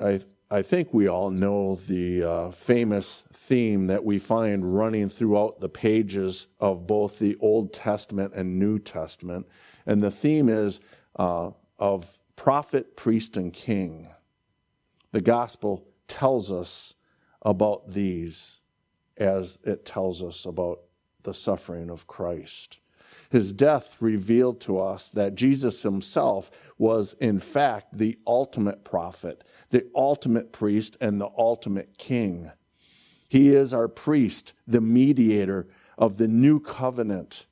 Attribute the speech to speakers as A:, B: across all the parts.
A: I, I think we all know the uh, famous theme that we find running throughout the pages of both the Old Testament and New Testament. And the theme is uh, of prophet, priest, and king. The gospel tells us about these as it tells us about the suffering of Christ. His death revealed to us that Jesus himself was, in fact, the ultimate prophet, the ultimate priest, and the ultimate king. He is our priest, the mediator of the new covenant.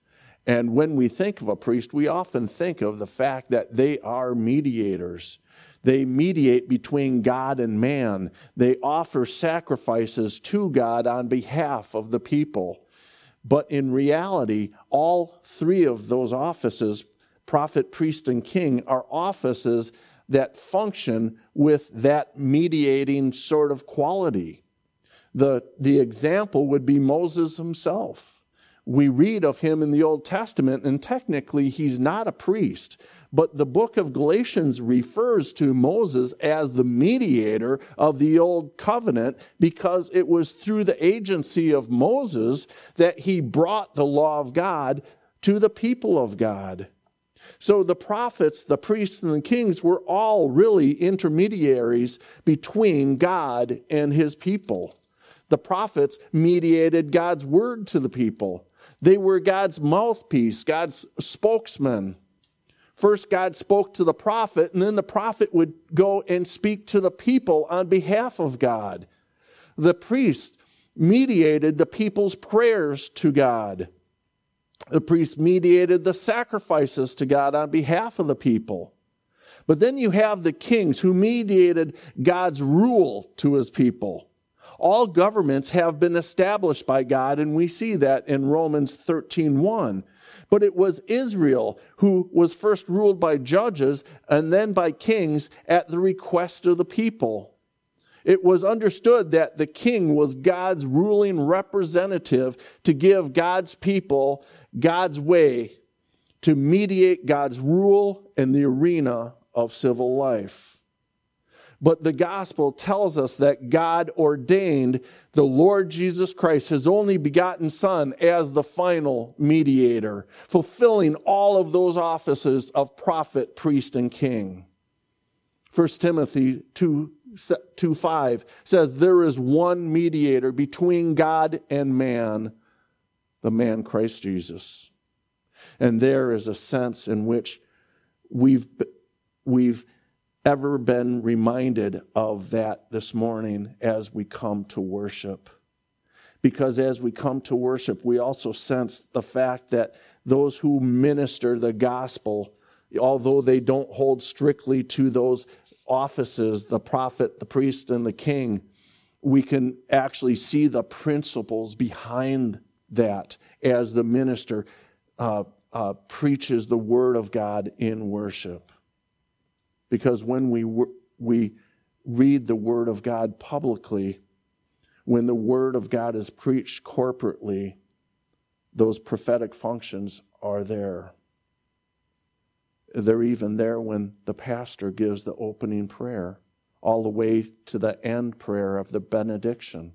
A: And when we think of a priest, we often think of the fact that they are mediators. They mediate between God and man. They offer sacrifices to God on behalf of the people. But in reality, all three of those offices, prophet, priest, and king, are offices that function with that mediating sort of quality. The, the example would be Moses himself. We read of him in the Old Testament, and technically he's not a priest, but the book of Galatians refers to Moses as the mediator of the old covenant because it was through the agency of Moses that he brought the law of God to the people of God. So the prophets, the priests, and the kings were all really intermediaries between God and his people. The prophets mediated God's word to the people. They were God's mouthpiece, God's spokesman. First, God spoke to the prophet, and then the prophet would go and speak to the people on behalf of God. The priest mediated the people's prayers to God. The priest mediated the sacrifices to God on behalf of the people. But then you have the kings who mediated God's rule to his people. All governments have been established by God, and we see that in Romans 13 1. But it was Israel who was first ruled by judges and then by kings at the request of the people. It was understood that the king was God's ruling representative to give God's people God's way to mediate God's rule in the arena of civil life. But the gospel tells us that God ordained the Lord Jesus Christ, his only begotten Son, as the final mediator, fulfilling all of those offices of prophet, priest, and king. 1 Timothy 2, 2 5 says, There is one mediator between God and man, the man Christ Jesus. And there is a sense in which we've, we've ever been reminded of that this morning as we come to worship. Because as we come to worship, we also sense the fact that those who minister the gospel, although they don't hold strictly to those offices, the prophet, the priest, and the king, we can actually see the principles behind that as the minister uh, uh, preaches the word of God in worship. Because when we, we read the Word of God publicly, when the Word of God is preached corporately, those prophetic functions are there. They're even there when the pastor gives the opening prayer, all the way to the end prayer of the benediction.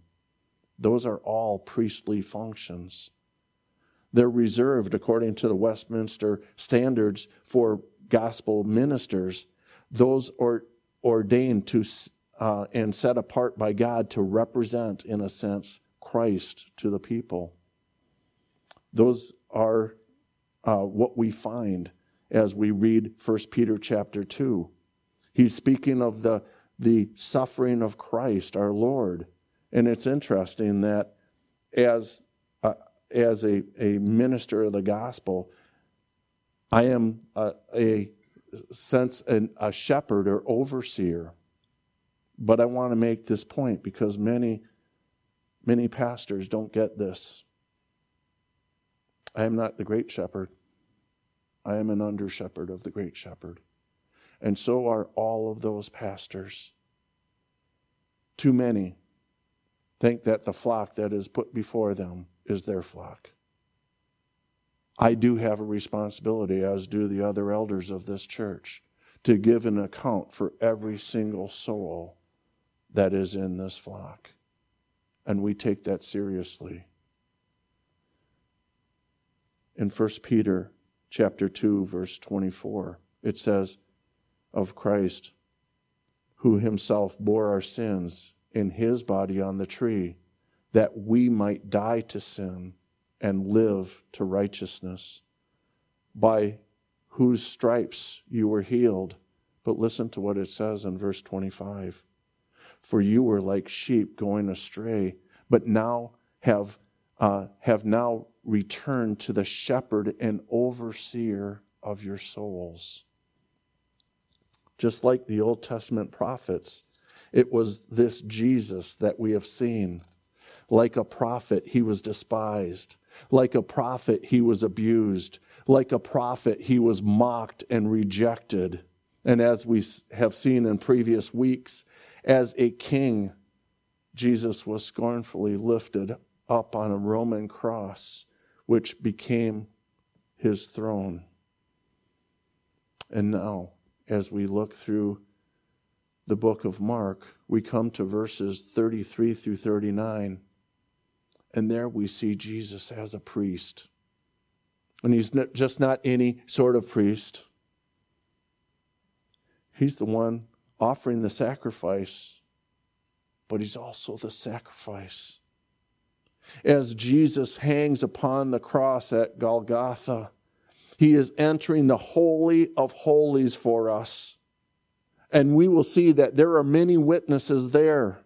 A: Those are all priestly functions. They're reserved, according to the Westminster standards, for gospel ministers those are ordained to uh, and set apart by God to represent, in a sense, Christ to the people. Those are uh, what we find as we read 1 Peter chapter 2. He's speaking of the, the suffering of Christ, our Lord. And it's interesting that as, uh, as a, a minister of the gospel, I am a, a sense an, a shepherd or overseer. But I want to make this point because many, many pastors don't get this. I am not the great shepherd. I am an under shepherd of the great shepherd. And so are all of those pastors. Too many think that the flock that is put before them is their flock. I do have a responsibility, as do the other elders of this church, to give an account for every single soul that is in this flock. And we take that seriously. In 1 Peter chapter 2 verse 24, it says of Christ who himself bore our sins in his body on the tree that we might die to sin and live to righteousness by whose stripes you were healed but listen to what it says in verse 25 For you were like sheep going astray, but now have, uh, have now returned to the shepherd and overseer of your souls. Just like the Old Testament prophets, it was this Jesus that we have seen. Like a prophet, he was despised. Like a prophet, he was abused. Like a prophet, he was mocked and rejected. And as we have seen in previous weeks, as a king, Jesus was scornfully lifted up on a Roman cross, which became his throne. And now, as we look through the book of Mark, we come to verses 33 through 39. And there we see Jesus as a priest. And he's not, just not any sort of priest. He's the one offering the sacrifice, but he's also the sacrifice. As Jesus hangs upon the cross at Golgotha, he is entering the Holy of Holies for us. And we will see that there are many witnesses there.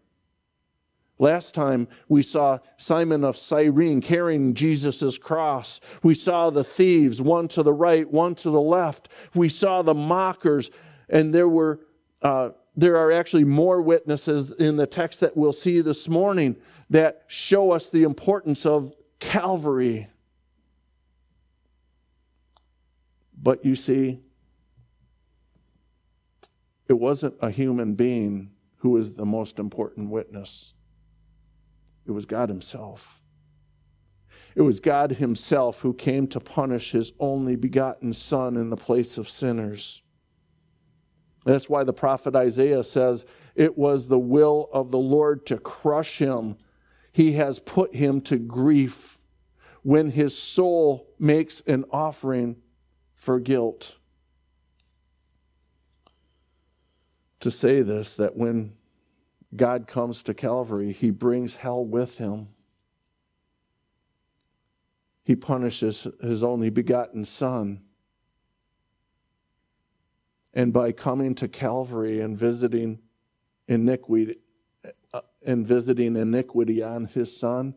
A: Last time we saw Simon of Cyrene carrying Jesus' cross. We saw the thieves, one to the right, one to the left. We saw the mockers and there were uh, there are actually more witnesses in the text that we'll see this morning that show us the importance of Calvary. But you see, it wasn't a human being who was the most important witness. It was God Himself. It was God Himself who came to punish His only begotten Son in the place of sinners. That's why the prophet Isaiah says it was the will of the Lord to crush him. He has put him to grief when his soul makes an offering for guilt. To say this, that when God comes to Calvary, he brings hell with him. He punishes his only begotten Son. And by coming to Calvary and visiting iniquity uh, and visiting iniquity on his son,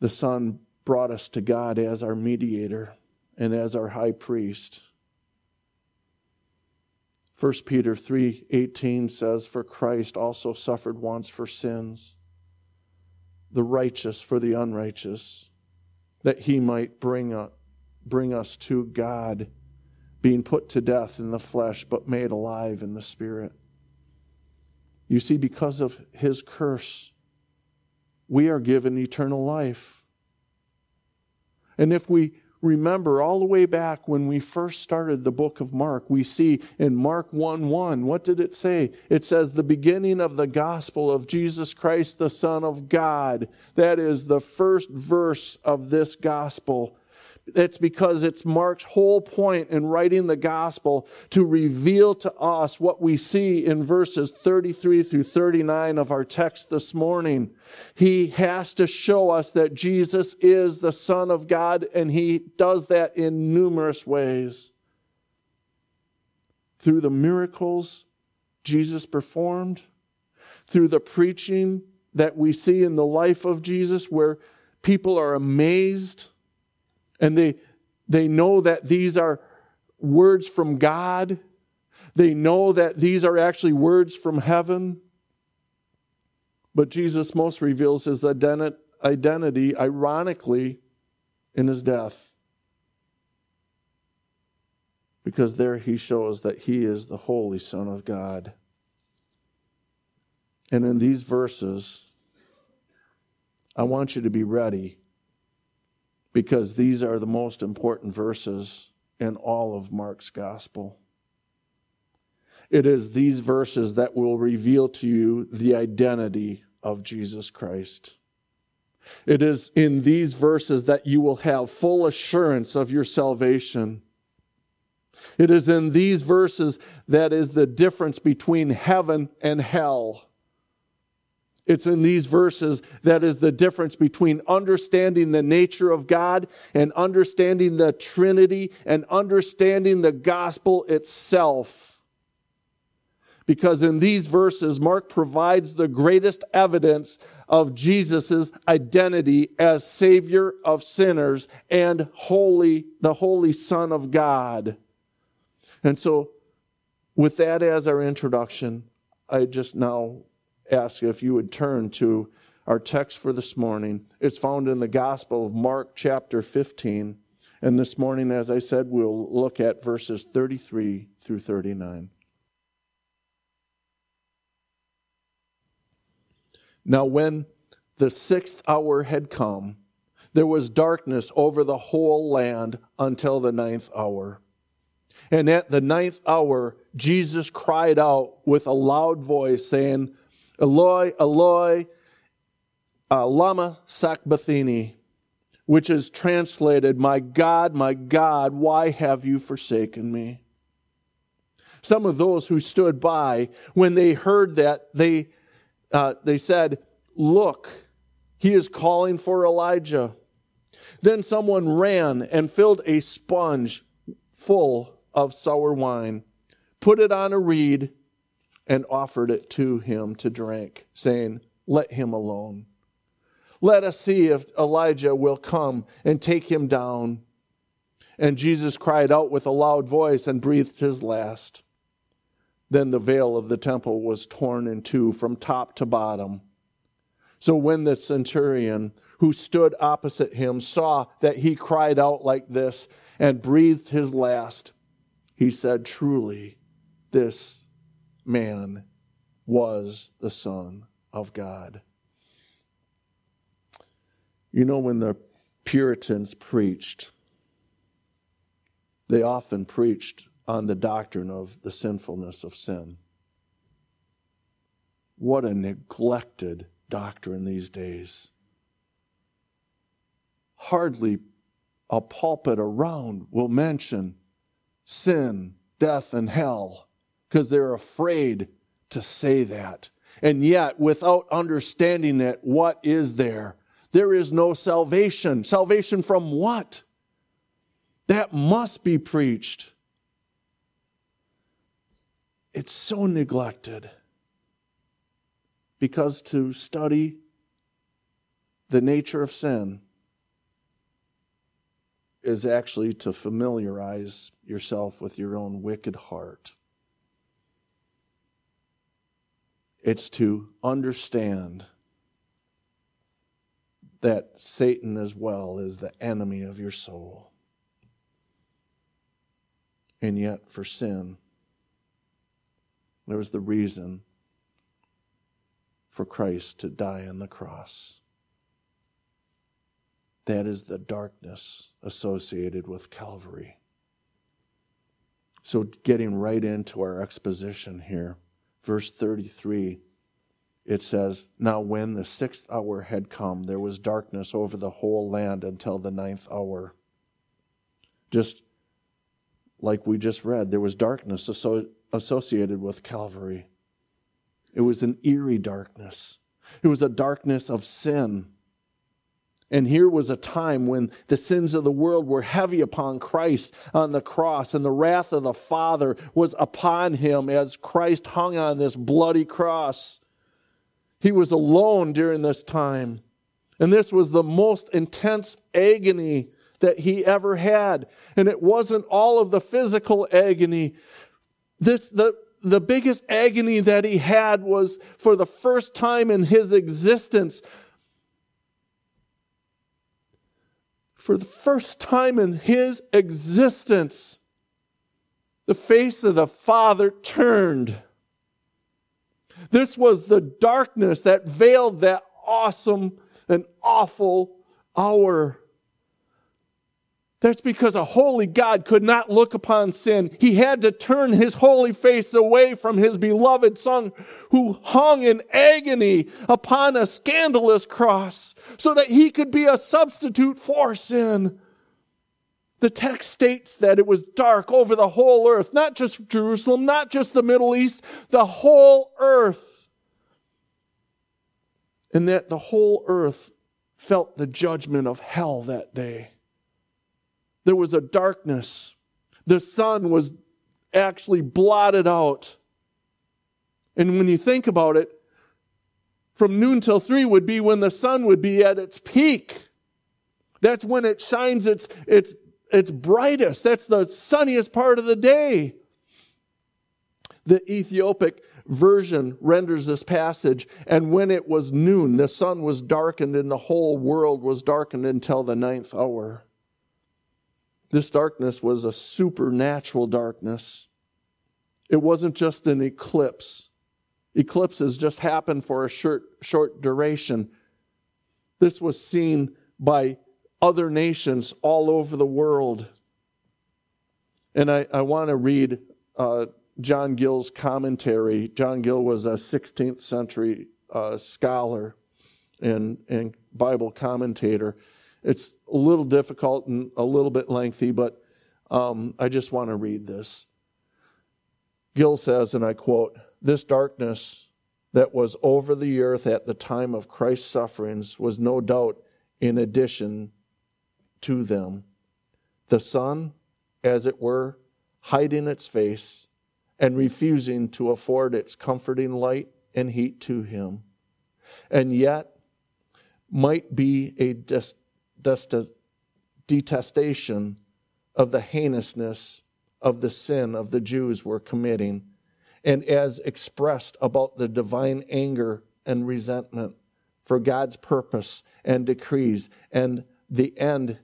A: the son brought us to God as our mediator and as our high priest. 1 Peter 3:18 says for Christ also suffered once for sins the righteous for the unrighteous that he might bring, a, bring us to God being put to death in the flesh, but made alive in the spirit. You see, because of his curse, we are given eternal life. And if we remember all the way back when we first started the book of Mark, we see in Mark 1 1, what did it say? It says, the beginning of the gospel of Jesus Christ, the Son of God. That is the first verse of this gospel. It's because it's Mark's whole point in writing the gospel to reveal to us what we see in verses 33 through 39 of our text this morning. He has to show us that Jesus is the Son of God, and he does that in numerous ways. Through the miracles Jesus performed, through the preaching that we see in the life of Jesus, where people are amazed and they, they know that these are words from God. They know that these are actually words from heaven. But Jesus most reveals his identity, ironically, in his death. Because there he shows that he is the Holy Son of God. And in these verses, I want you to be ready because these are the most important verses in all of Mark's gospel. It is these verses that will reveal to you the identity of Jesus Christ. It is in these verses that you will have full assurance of your salvation. It is in these verses that is the difference between heaven and hell. It's in these verses that is the difference between understanding the nature of God and understanding the Trinity and understanding the gospel itself. Because in these verses, Mark provides the greatest evidence of Jesus' identity as Savior of sinners and holy, the Holy Son of God. And so, with that as our introduction, I just now ask if you would turn to our text for this morning. It's found in the Gospel of Mark, chapter 15. And this morning, as I said, we'll look at verses 33 through 39. Now, when the sixth hour had come, there was darkness over the whole land until the ninth hour. And at the ninth hour, Jesus cried out with a loud voice, saying, Eloi, Eloi, uh, lama sabachthani, which is translated, My God, my God, why have you forsaken me? Some of those who stood by, when they heard that, they, uh, they said, Look, he is calling for Elijah. Then someone ran and filled a sponge full of sour wine, put it on a reed, and offered it to him to drink, saying, Let him alone. Let us see if Elijah will come and take him down. And Jesus cried out with a loud voice and breathed his last. Then the veil of the temple was torn in two from top to bottom. So when the centurion who stood opposite him saw that he cried out like this and breathed his last, he said, Truly, this man was the Son of God. You know, when the Puritans preached, they often preached on the doctrine of the sinfulness of sin. What a neglected doctrine these days. Hardly a pulpit around will mention sin, death, and hell because they're afraid to say that. And yet, without understanding it, what is there? There is no salvation. Salvation from what? That must be preached. It's so neglected because to study the nature of sin is actually to familiarize yourself with your own wicked heart. It's to understand that Satan as well is the enemy of your soul. And yet, for sin, there was the reason for Christ to die on the cross. That is the darkness associated with Calvary. So, getting right into our exposition here, verse 33, it says, Now when the sixth hour had come, there was darkness over the whole land until the ninth hour. Just like we just read, there was darkness associated with Calvary. It was an eerie darkness. It was a darkness of sin. And here was a time when the sins of the world were heavy upon Christ on the cross, and the wrath of the Father was upon him as Christ hung on this bloody cross. He was alone during this time. And this was the most intense agony that he ever had. And it wasn't all of the physical agony. This, the, the biggest agony that he had was for the first time in his existence. For the first time in his existence, the face of the Father turned. This was the darkness that veiled that awesome and awful hour. That's because a holy God could not look upon sin. He had to turn his holy face away from his beloved Son who hung in agony upon a scandalous cross so that he could be a substitute for sin. The text states that it was dark over the whole earth, not just Jerusalem, not just the Middle East, the whole earth. And that the whole earth felt the judgment of hell that day. There was a darkness. The sun was actually blotted out. And when you think about it, from noon till three would be when the sun would be at its peak. That's when it shines its, its its brightest. That's the sunniest part of the day. The Ethiopic version renders this passage, and when it was noon, the sun was darkened and the whole world was darkened until the ninth hour. This darkness was a supernatural darkness. It wasn't just an eclipse. Eclipses just happen for a short, short duration. This was seen by other nations all over the world. And I, I want to read uh, John Gill's commentary. John Gill was a 16th century uh, scholar and, and Bible commentator. It's a little difficult and a little bit lengthy, but um, I just want to read this. Gill says, and I quote, This darkness that was over the earth at the time of Christ's sufferings was no doubt in addition to them. The sun, as it were, hiding its face and refusing to afford its comforting light and heat to him. And yet, might be a detestation of the heinousness of the sin of the Jews were committing, and as expressed about the divine anger and resentment for God's purpose and decrees and the end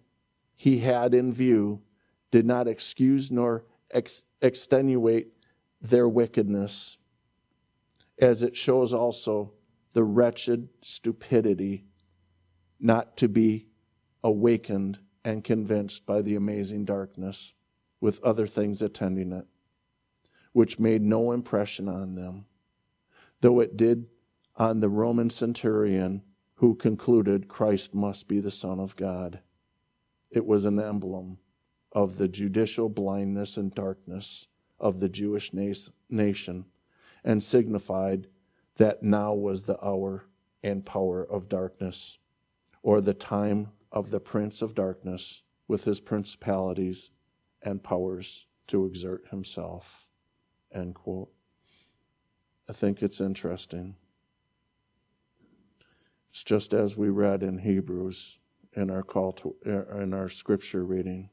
A: he had in view did not excuse nor ex- extenuate their wickedness, as it shows also the wretched stupidity not to be awakened and convinced by the amazing darkness with other things attending it, which made no impression on them, though it did on the Roman centurion who concluded Christ must be the Son of God. It was an emblem of the judicial blindness and darkness of the Jewish nation and signified that now was the hour and power of darkness, or the time of the prince of darkness with his principalities and powers to exert himself. End quote. I think it's interesting. It's just as we read in Hebrews in our call to in our scripture reading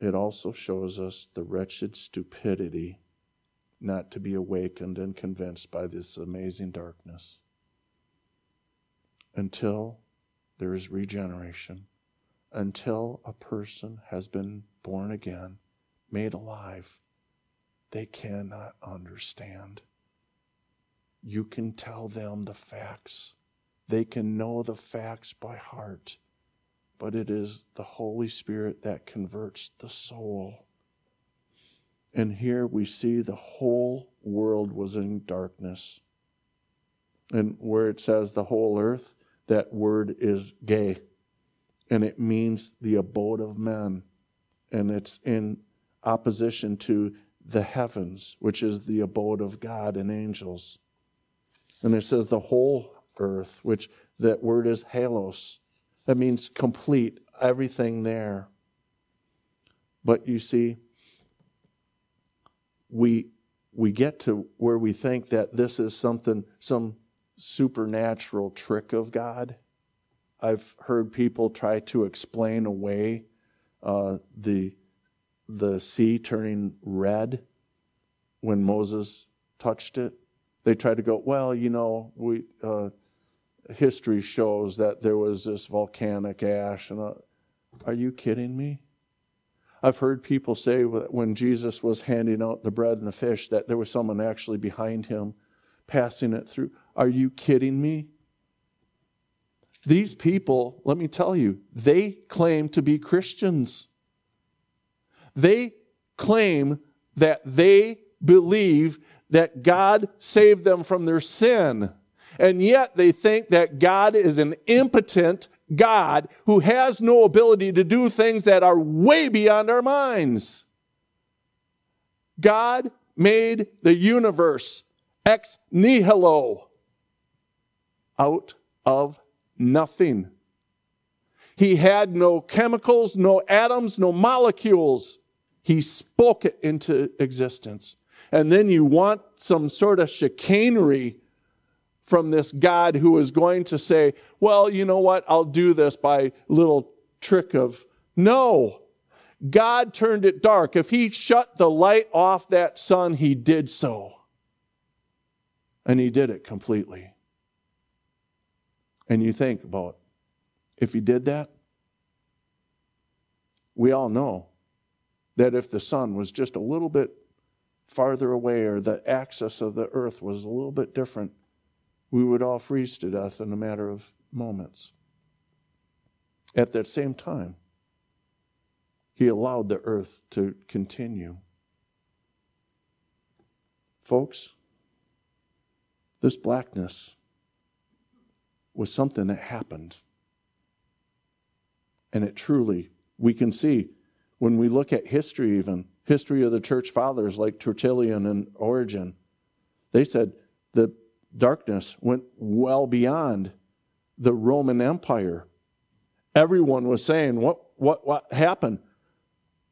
A: it also shows us the wretched stupidity not to be awakened and convinced by this amazing darkness until there is regeneration until a person has been born again made alive they cannot understand you can tell them the facts they can know the facts by heart, but it is the Holy Spirit that converts the soul. And here we see the whole world was in darkness. And where it says the whole earth, that word is gay. And it means the abode of men. And it's in opposition to the heavens, which is the abode of God and angels. And it says the whole earth, which that word is holos. That means complete, everything there. But you see, we we get to where we think that this is something, some supernatural trick of God. I've heard people try to explain away uh, the the sea turning red when Moses touched it. They try to go, well, you know, we uh, history shows that there was this volcanic ash. And uh, are you kidding me? I've heard people say when Jesus was handing out the bread and the fish, that there was someone actually behind him passing it through. Are you kidding me? These people, let me tell you, they claim to be Christians. They claim that they believe that God saved them from their sin. And yet they think that God is an impotent God who has no ability to do things that are way beyond our minds. God made the universe ex nihilo out of nothing. He had no chemicals, no atoms, no molecules. He spoke it into existence. And then you want some sort of chicanery from this God who is going to say, well, you know what? I'll do this by little trick of no. God turned it dark. If he shut the light off that sun, he did so. And he did it completely. And you think about if he did that, we all know that if the sun was just a little bit farther away or the axis of the earth was a little bit different, we would all freeze to death in a matter of moments. At that same time, he allowed the earth to continue. Folks, this blackness was something that happened. And it truly, we can see when we look at history, even history of the church fathers like Tertullian and Origen, they said the darkness went well beyond the Roman Empire. Everyone was saying, What, what, what happened?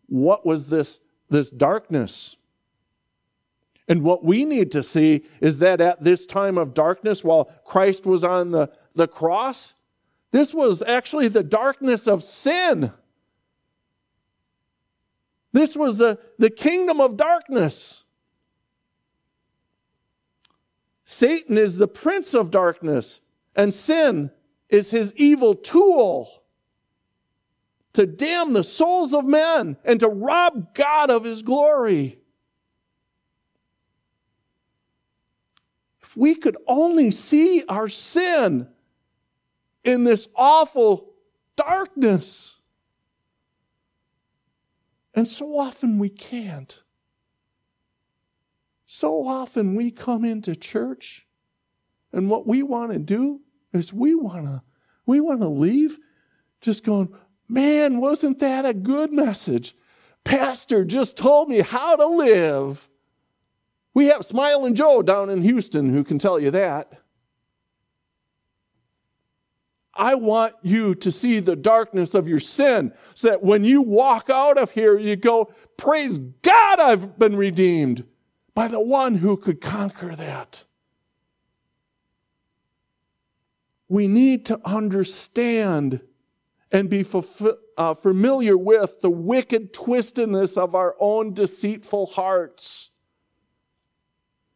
A: What was this, this darkness? And what we need to see is that at this time of darkness, while Christ was on the, the cross, this was actually the darkness of sin. This was the, the kingdom of darkness. Satan is the prince of darkness, and sin is his evil tool to damn the souls of men and to rob God of his glory. If we could only see our sin in this awful darkness. And so often we can't. So often we come into church and what we want to do is we want to we want to leave just going, "Man, wasn't that a good message? Pastor just told me how to live." We have Smiling Joe down in Houston who can tell you that. I want you to see the darkness of your sin so that when you walk out of here, you go, Praise God, I've been redeemed by the one who could conquer that. We need to understand and be uh, familiar with the wicked twistedness of our own deceitful hearts.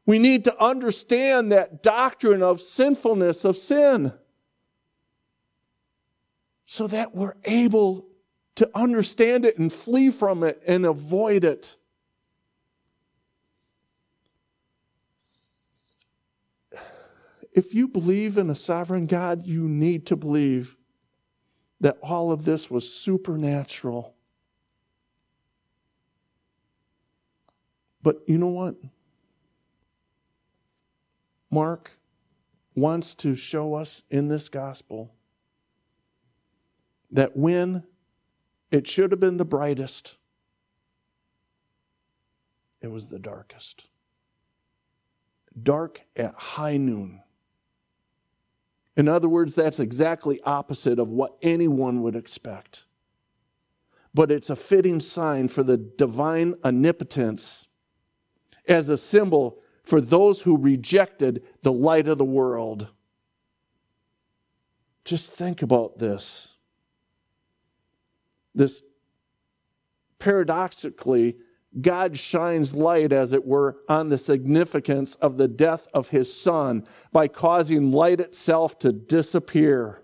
A: We need to understand that doctrine of sinfulness of sin so that we're able to understand it and flee from it and avoid it. If you believe in a sovereign God, you need to believe that all of this was supernatural. But you know what? Mark wants to show us in this gospel that when it should have been the brightest, it was the darkest. Dark at high noon. In other words, that's exactly opposite of what anyone would expect. But it's a fitting sign for the divine omnipotence as a symbol for those who rejected the light of the world. Just think about this. This paradoxically, God shines light, as it were, on the significance of the death of his son by causing light itself to disappear.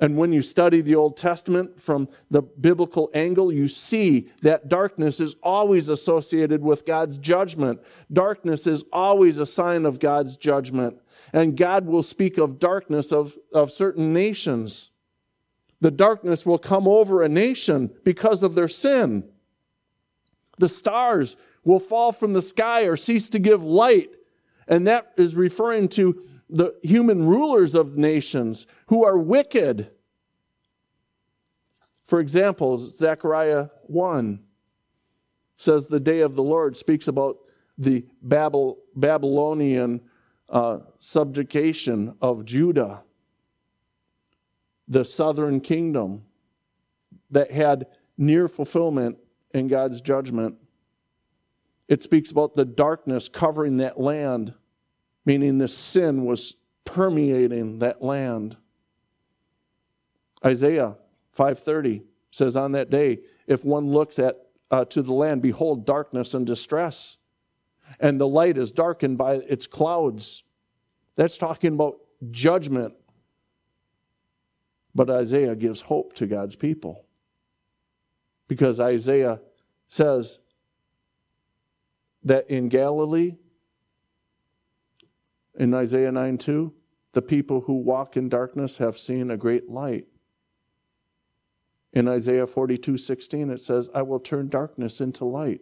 A: And when you study the Old Testament from the biblical angle, you see that darkness is always associated with God's judgment. Darkness is always a sign of God's judgment. And God will speak of darkness of, of certain nations. The darkness will come over a nation because of their sin. The stars will fall from the sky or cease to give light. And that is referring to the human rulers of nations who are wicked. For example, Zechariah 1 says the day of the Lord speaks about the Babylonian uh, subjugation of Judah, the southern kingdom that had near fulfillment in God's judgment. It speaks about the darkness covering that land meaning the sin was permeating that land. Isaiah 5:30 says on that day if one looks at uh, to the land behold darkness and distress and the light is darkened by its clouds that's talking about judgment but Isaiah gives hope to God's people because Isaiah says that in Galilee in Isaiah 9 2, the people who walk in darkness have seen a great light. In Isaiah 42 16, it says, I will turn darkness into light.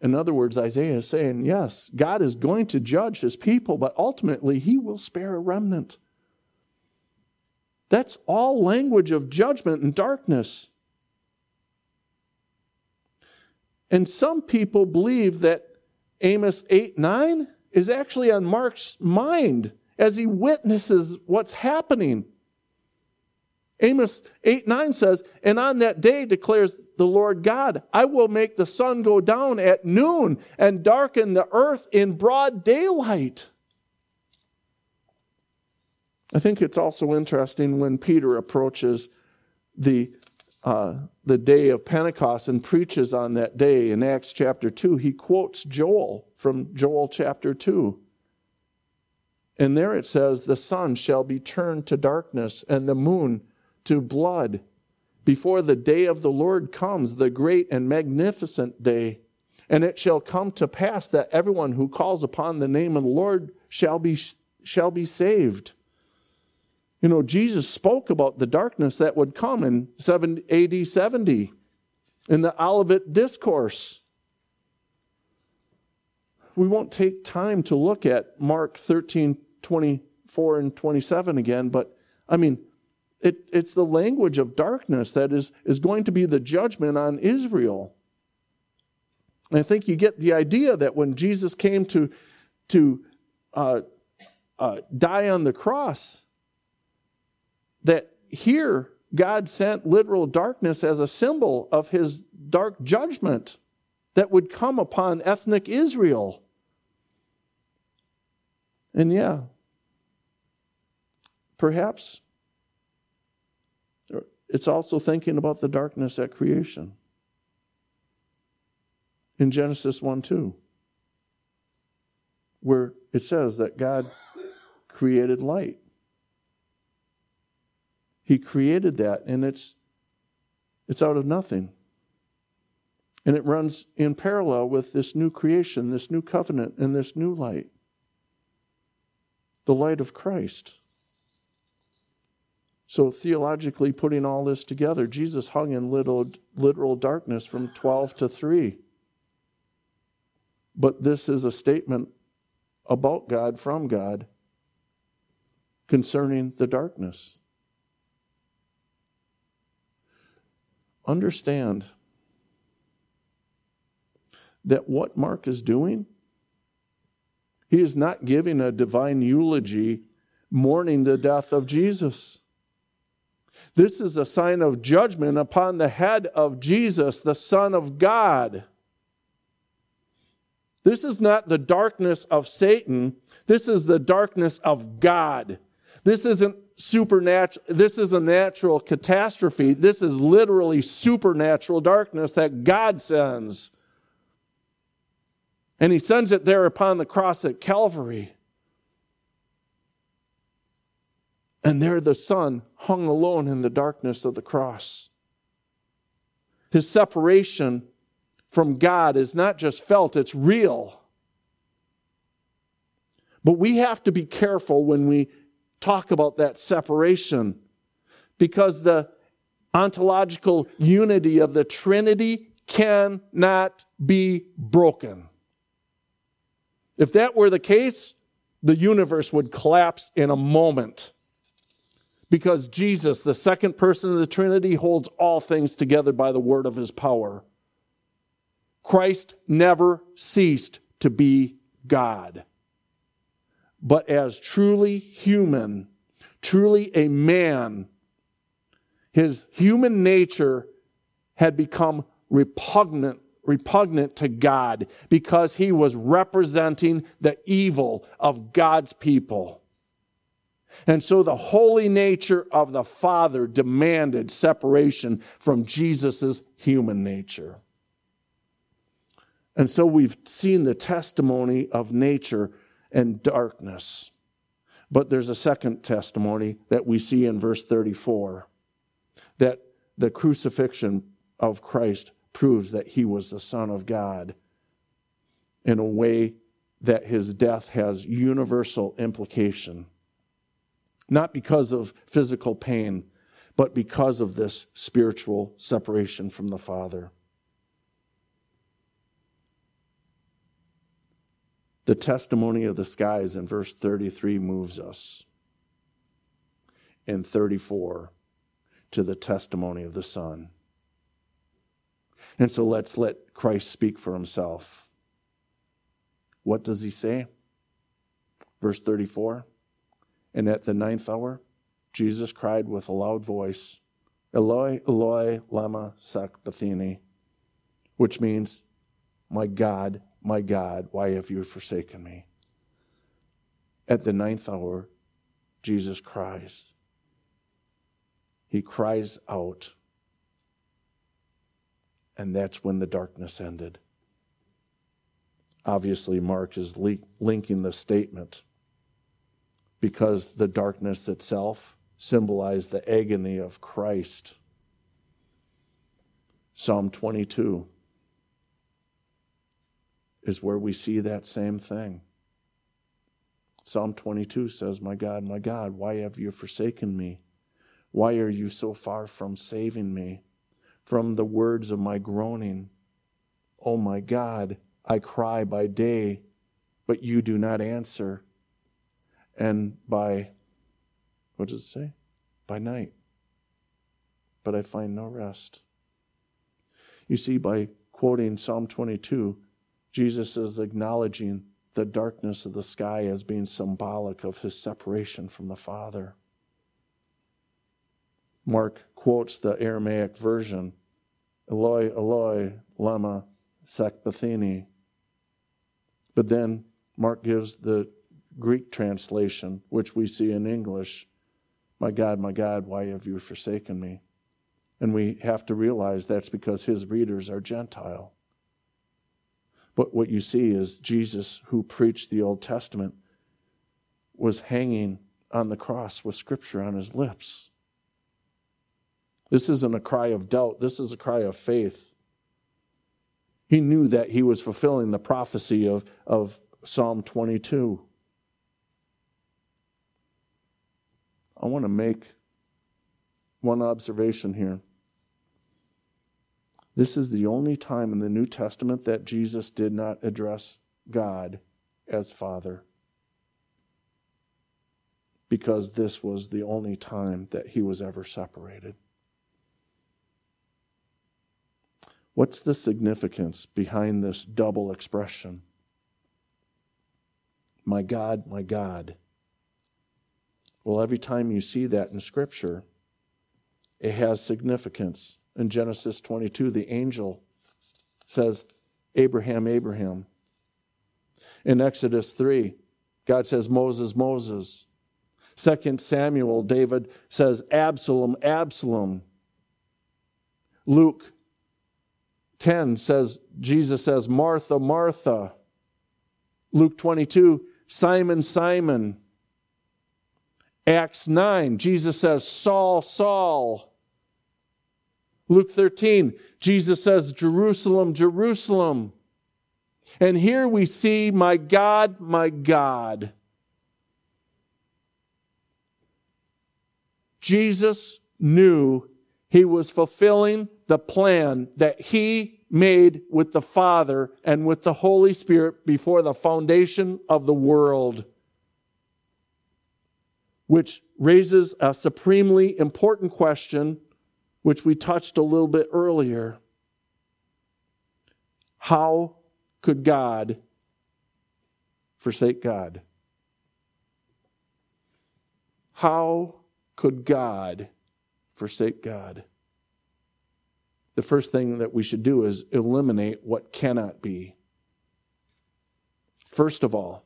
A: In other words, Isaiah is saying, yes, God is going to judge his people, but ultimately he will spare a remnant. That's all language of judgment and darkness. And some people believe that Amos 8 9 is actually on Mark's mind as he witnesses what's happening. Amos 8 9 says, And on that day declares the Lord God, I will make the sun go down at noon and darken the earth in broad daylight. I think it's also interesting when Peter approaches the uh, the day of Pentecost and preaches on that day in Acts chapter 2, he quotes Joel from Joel chapter 2. And there it says, The sun shall be turned to darkness and the moon to blood before the day of the Lord comes, the great and magnificent day. And it shall come to pass that everyone who calls upon the name of the Lord shall be, shall be saved. You know, Jesus spoke about the darkness that would come in 7, AD 70 in the Olivet Discourse. We won't take time to look at Mark 13, 24 and 27 again, but I mean, it, it's the language of darkness that is, is going to be the judgment on Israel. And I think you get the idea that when Jesus came to, to uh, uh, die on the cross, that here God sent literal darkness as a symbol of his dark judgment that would come upon ethnic Israel. And yeah, perhaps it's also thinking about the darkness at creation. In Genesis 1 2, where it says that God created light. He created that, and it's, it's out of nothing. And it runs in parallel with this new creation, this new covenant, and this new light the light of Christ. So, theologically, putting all this together, Jesus hung in little, literal darkness from 12 to 3. But this is a statement about God from God concerning the darkness. Understand that what Mark is doing, he is not giving a divine eulogy mourning the death of Jesus. This is a sign of judgment upon the head of Jesus, the Son of God. This is not the darkness of Satan. This is the darkness of God. This isn't supernatural, this is a natural catastrophe. This is literally supernatural darkness that God sends. And he sends it there upon the cross at Calvary. And there the Son hung alone in the darkness of the cross. His separation from God is not just felt, it's real. But we have to be careful when we talk about that separation because the ontological unity of the Trinity cannot be broken. If that were the case, the universe would collapse in a moment. Because Jesus, the second person of the Trinity, holds all things together by the word of his power. Christ never ceased to be God. But as truly human, truly a man, his human nature had become repugnant repugnant to God because he was representing the evil of God's people. And so the holy nature of the Father demanded separation from Jesus' human nature. And so we've seen the testimony of nature and darkness. But there's a second testimony that we see in verse 34 that the crucifixion of Christ proves that he was the Son of God in a way that his death has universal implication. Not because of physical pain, but because of this spiritual separation from the Father. The testimony of the skies in verse 33 moves us. In 34, to the testimony of the Son. And so let's let Christ speak for himself. What does he say? Verse 34 And at the ninth hour, Jesus cried with a loud voice, Eloi, Eloi, Lama Sabachthani, which means, My God, my God, why have you forsaken me? At the ninth hour, Jesus cries. He cries out and that's when the darkness ended. Obviously, Mark is le- linking the statement because the darkness itself symbolized the agony of Christ. Psalm 22 is where we see that same thing. Psalm 22 says, My God, my God, why have you forsaken me? Why are you so far from saving me? from the words of my groaning. Oh my God, I cry by day, but you do not answer. And by, what does it say? By night, but I find no rest. You see, by quoting Psalm 22, Jesus is acknowledging the darkness of the sky as being symbolic of his separation from the Father. Mark quotes the Aramaic version Eloi, Eloi, lama sabachthani. But then Mark gives the Greek translation, which we see in English My God, my God, why have you forsaken me? And we have to realize that's because his readers are Gentile. But what you see is Jesus, who preached the Old Testament, was hanging on the cross with Scripture on his lips. This isn't a cry of doubt, this is a cry of faith. He knew that he was fulfilling the prophecy of, of Psalm 22. I want to make one observation here. This is the only time in the New Testament that Jesus did not address God as Father. Because this was the only time that he was ever separated. What's the significance behind this double expression? My God, my God. Well, every time you see that in Scripture, it has significance. In Genesis 22, the angel says, Abraham, Abraham. In Exodus 3, God says, Moses, Moses. Second Samuel, David says, Absalom, Absalom. Luke 10 says, Jesus says, Martha, Martha. Luke 22, Simon, Simon. Acts 9, Jesus says, Saul, Saul. Luke 13, Jesus says, Jerusalem, Jerusalem. And here we see, My God, my God. Jesus knew he was fulfilling the plan that he made with the Father and with the Holy Spirit before the foundation of the world which raises a supremely important question, which we touched a little bit earlier. How could God forsake God? How could God forsake God? The first thing that we should do is eliminate what cannot be. First of all,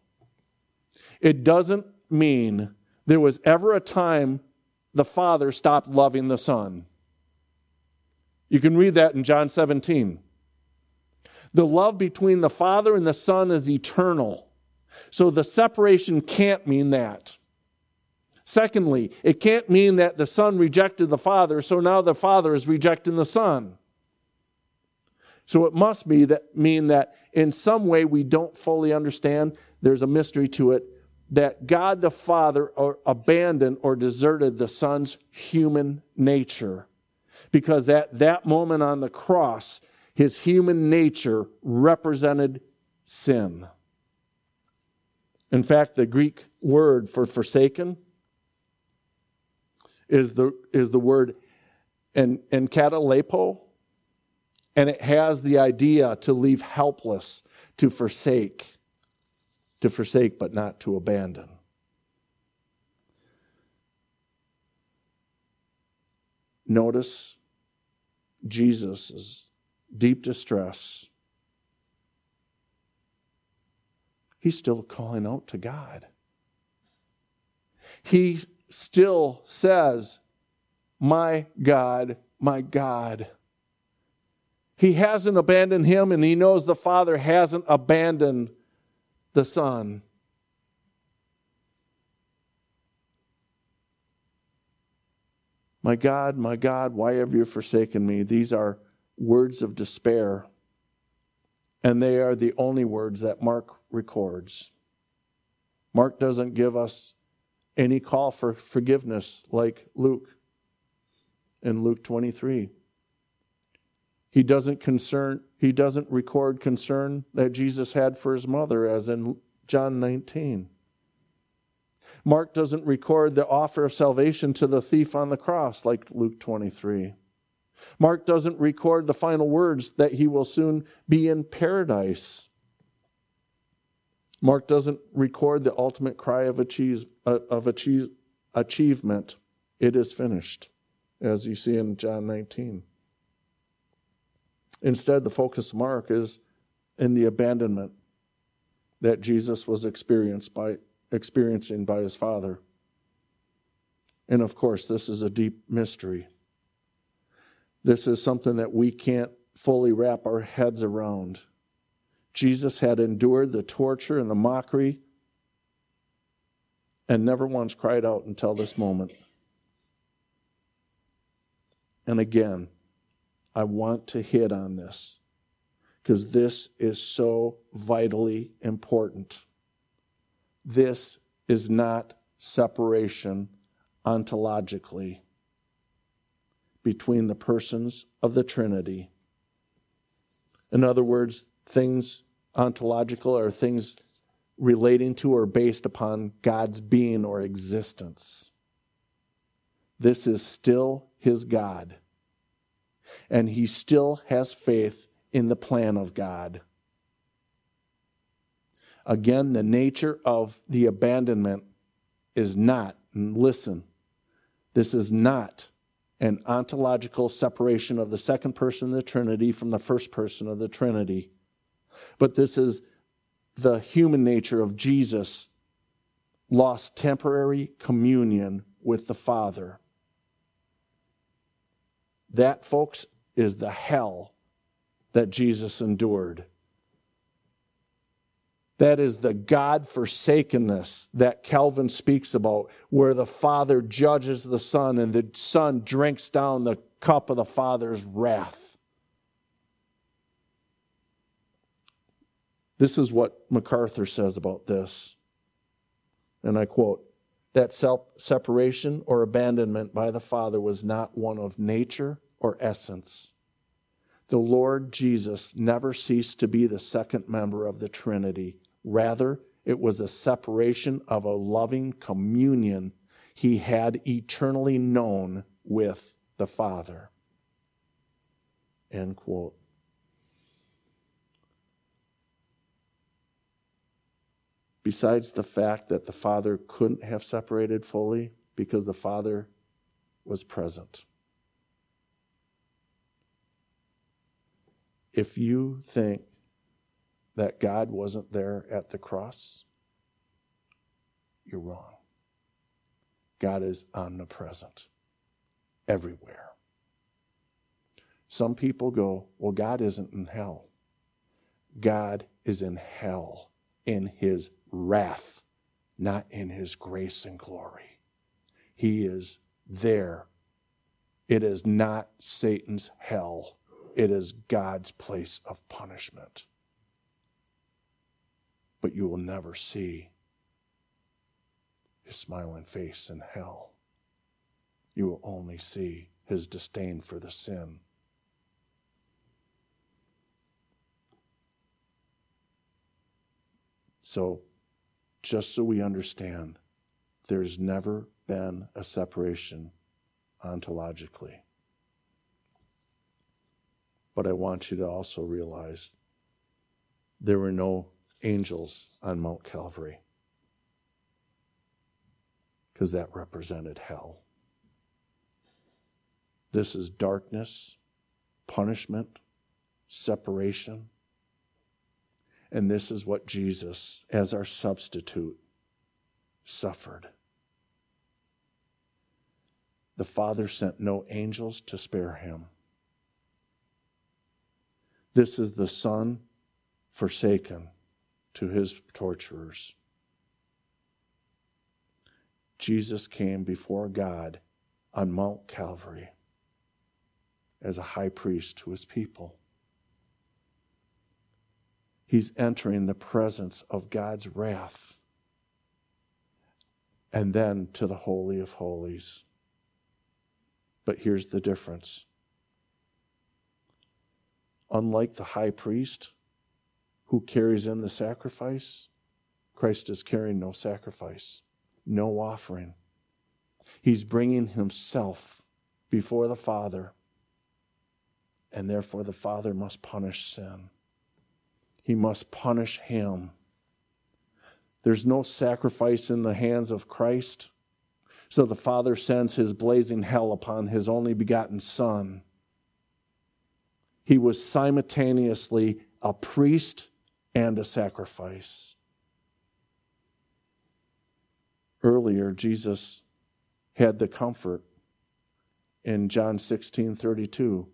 A: it doesn't mean there was ever a time the Father stopped loving the Son. You can read that in John 17. The love between the Father and the Son is eternal. So the separation can't mean that. Secondly, it can't mean that the Son rejected the Father, so now the Father is rejecting the Son. So it must be that mean that in some way we don't fully understand. There's a mystery to it that God the Father uh, abandoned or deserted the Son's human nature. Because at that moment on the cross, his human nature represented sin. In fact, the Greek word for forsaken is the, is the word en, enkatalepo, and it has the idea to leave helpless, to forsake to forsake but not to abandon. Notice Jesus' deep distress. He's still calling out to God. He still says, My God, my God. He hasn't abandoned him, and he knows the Father hasn't abandoned the Son. My God, my God, why have you forsaken me? These are words of despair, and they are the only words that Mark records. Mark doesn't give us any call for forgiveness like Luke in Luke 23. He doesn't concern he doesn't record concern that Jesus had for his mother as in John 19. Mark doesn't record the offer of salvation to the thief on the cross like Luke 23. Mark doesn't record the final words that he will soon be in paradise. Mark doesn't record the ultimate cry of, achieve, uh, of achieve, achievement. It is finished, as you see in John 19. Instead, the focus mark is in the abandonment that Jesus was experienced by, experiencing by his Father. And of course, this is a deep mystery. This is something that we can't fully wrap our heads around. Jesus had endured the torture and the mockery and never once cried out until this moment. And again, I want to hit on this because this is so vitally important. This is not separation ontologically between the persons of the Trinity. In other words, things ontological are things relating to or based upon God's being or existence. This is still his God and he still has faith in the plan of God. Again, the nature of the abandonment is not, listen, this is not an ontological separation of the second person of the Trinity from the first person of the Trinity, but this is the human nature of Jesus lost temporary communion with the Father. That, folks, is the hell that Jesus endured. That is the God forsakenness that Calvin speaks about, where the Father judges the Son and the Son drinks down the cup of the Father's wrath. This is what MacArthur says about this. And I quote That self separation or abandonment by the Father was not one of nature or essence. The Lord Jesus never ceased to be the second member of the Trinity Rather, it was a separation of a loving communion he had eternally known with the Father. End quote. Besides the fact that the Father couldn't have separated fully because the Father was present. If you think that God wasn't there at the cross, you're wrong. God is omnipresent everywhere. Some people go, Well, God isn't in hell. God is in hell in his wrath, not in his grace and glory. He is there. It is not Satan's hell, it is God's place of punishment but you will never see his smiling face in hell. You will only see his disdain for the sin. So, just so we understand, there's never been a separation ontologically. But I want you to also realize there were no angels on Mount Calvary because that represented hell. This is darkness, punishment, separation. And this is what Jesus, as our substitute, suffered. The Father sent no angels to spare him. This is the Son forsaken to his torturers. Jesus came before God on Mount Calvary as a high priest to his people. He's entering the presence of God's wrath and then to the Holy of Holies. But here's the difference. Unlike the high priest, who carries in the sacrifice, Christ is carrying no sacrifice, no offering. He's bringing himself before the Father, and therefore the Father must punish sin. He must punish him. There's no sacrifice in the hands of Christ. So the Father sends his blazing hell upon his only begotten Son. He was simultaneously a priest and a sacrifice. Earlier, Jesus had the comfort in John 16 32,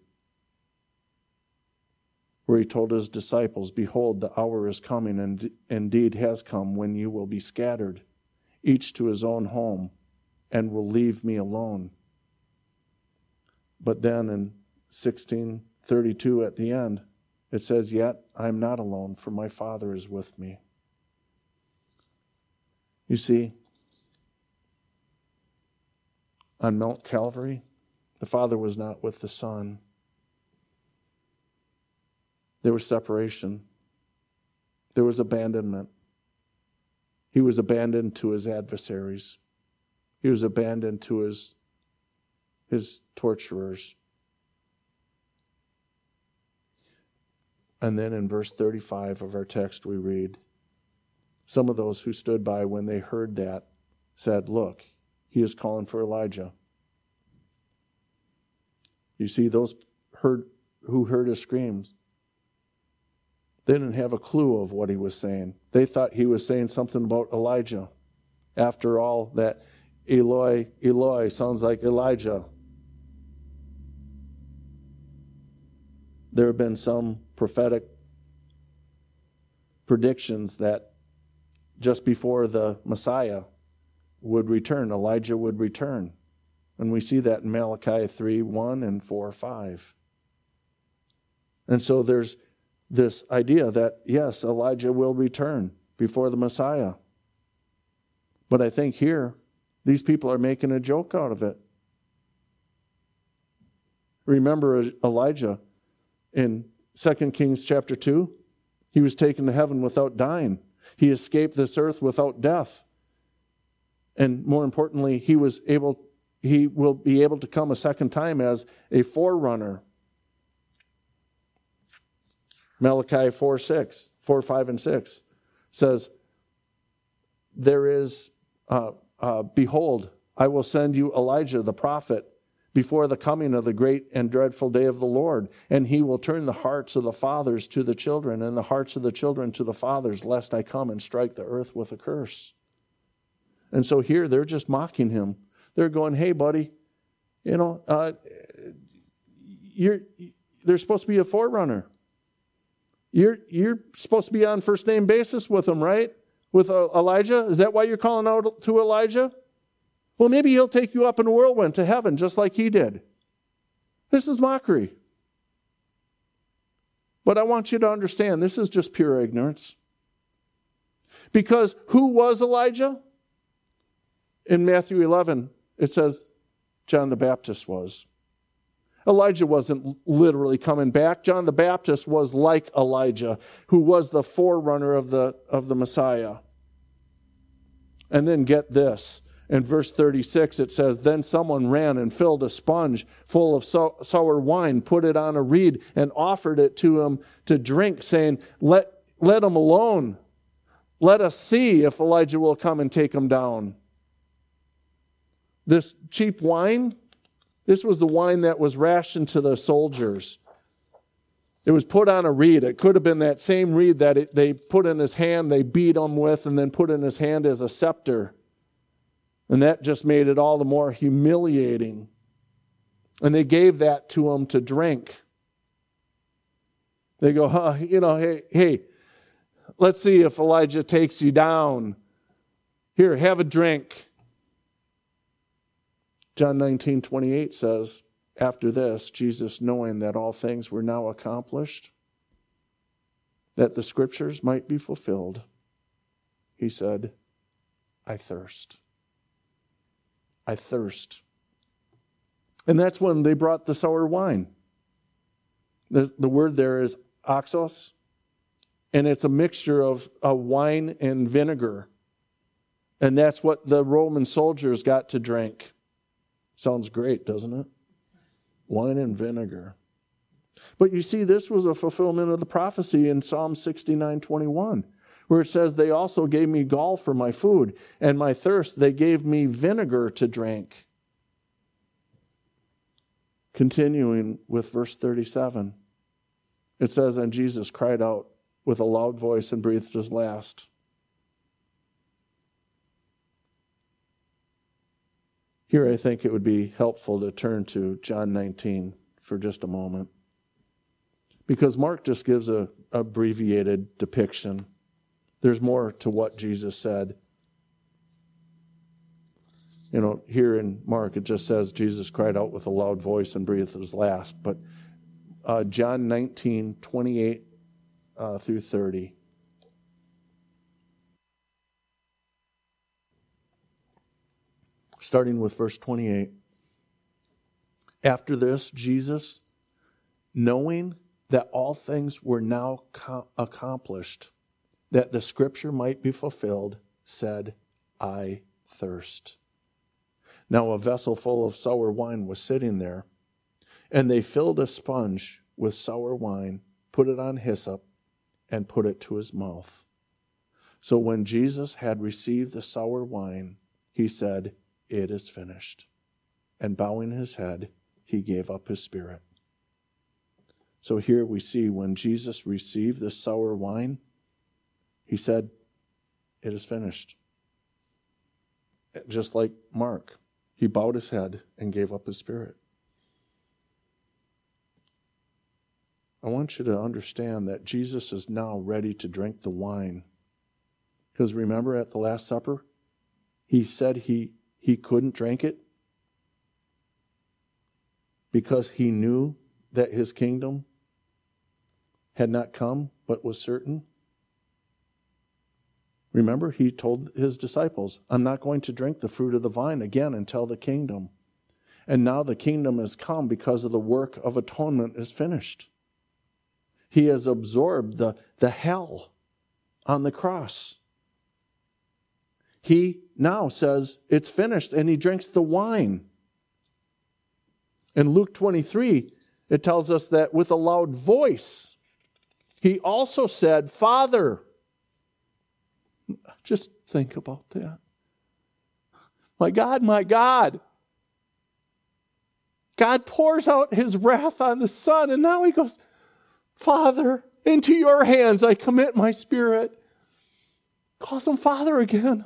A: where he told his disciples, Behold, the hour is coming, and indeed has come, when you will be scattered, each to his own home, and will leave me alone. But then in 1632 at the end, it says, Yet I am not alone, for my Father is with me. You see, on Mount Calvary, the Father was not with the Son. There was separation, there was abandonment. He was abandoned to his adversaries, he was abandoned to his, his torturers. And then in verse 35 of our text, we read Some of those who stood by when they heard that said, Look, he is calling for Elijah. You see, those heard, who heard his screams, they didn't have a clue of what he was saying. They thought he was saying something about Elijah. After all, that Eloi, Eloi sounds like Elijah. There have been some prophetic predictions that just before the Messiah would return, Elijah would return. And we see that in Malachi 3 1 and 4 5. And so there's this idea that, yes, Elijah will return before the Messiah. But I think here, these people are making a joke out of it. Remember Elijah in 2 Kings chapter 2? He was taken to heaven without dying. He escaped this earth without death. And more importantly, he was able he will be able to come a second time as a forerunner. Malachi 4 6, 4, 5, and 6 says, There is, uh, uh, behold, I will send you Elijah the prophet before the coming of the great and dreadful day of the Lord. And he will turn the hearts of the fathers to the children, and the hearts of the children to the fathers, lest I come and strike the earth with a curse. And so here they're just mocking him. They're going, hey, buddy, you know, uh, you're, there's supposed to be a forerunner. You're, you're supposed to be on first name basis with them, right? With uh, Elijah? Is that why you're calling out to Elijah? Well, maybe he'll take you up in a whirlwind to heaven just like he did. This is mockery. But I want you to understand this is just pure ignorance. Because who was Elijah? In Matthew 11, it says John the Baptist was. Elijah wasn't literally coming back. John the Baptist was like Elijah, who was the forerunner of the, of the Messiah. And then get this in verse 36, it says, Then someone ran and filled a sponge full of sour wine, put it on a reed, and offered it to him to drink, saying, Let, let him alone. Let us see if Elijah will come and take him down. This cheap wine, this was the wine that was rationed to the soldiers. It was put on a reed. It could have been that same reed that it, they put in his hand, they beat him with, and then put in his hand as a scepter. And that just made it all the more humiliating. And they gave that to him to drink. They go, huh, you know, hey, hey, let's see if Elijah takes you down. Here, have a drink. John 19, 28 says, After this, Jesus, knowing that all things were now accomplished, that the scriptures might be fulfilled, he said, I thirst. I thirst. And that's when they brought the sour wine. The, the word there is oxos, and it's a mixture of uh, wine and vinegar. And that's what the Roman soldiers got to drink. Sounds great, doesn't it? Wine and vinegar. But you see, this was a fulfillment of the prophecy in Psalm 69 21 where it says, They also gave me gall for my food, and my thirst they gave me vinegar to drink. Continuing with verse 37, it says, And Jesus cried out with a loud voice and breathed his last. Here, I think it would be helpful to turn to John 19 for just a moment. Because Mark just gives a abbreviated depiction there's more to what Jesus said. You know, here in Mark, it just says Jesus cried out with a loud voice and breathed his last. But uh, John 19, 28 uh, through 30. Starting with verse 28. After this, Jesus, knowing that all things were now co- accomplished, that the scripture might be fulfilled, said, I thirst. Now a vessel full of sour wine was sitting there, and they filled a sponge with sour wine, put it on hyssop, and put it to his mouth. So when Jesus had received the sour wine, he said, It is finished. And bowing his head, he gave up his spirit. So here we see when Jesus received the sour wine, he said, It is finished. Just like Mark, he bowed his head and gave up his spirit. I want you to understand that Jesus is now ready to drink the wine Because remember at the Last Supper, he said he, he couldn't drink it because he knew that his kingdom had not come but was certain. Remember, he told his disciples, I'm not going to drink the fruit of the vine again until the kingdom. And now the kingdom has come because of the work of atonement is finished. He has absorbed the, the hell on the cross. He now says, It's finished, and he drinks the wine. In Luke 23, it tells us that with a loud voice, he also said, Father. Just think about that. My God, my God. God pours out his wrath on the Son, and now he goes, Father, into your hands I commit my spirit. Calls him Father again.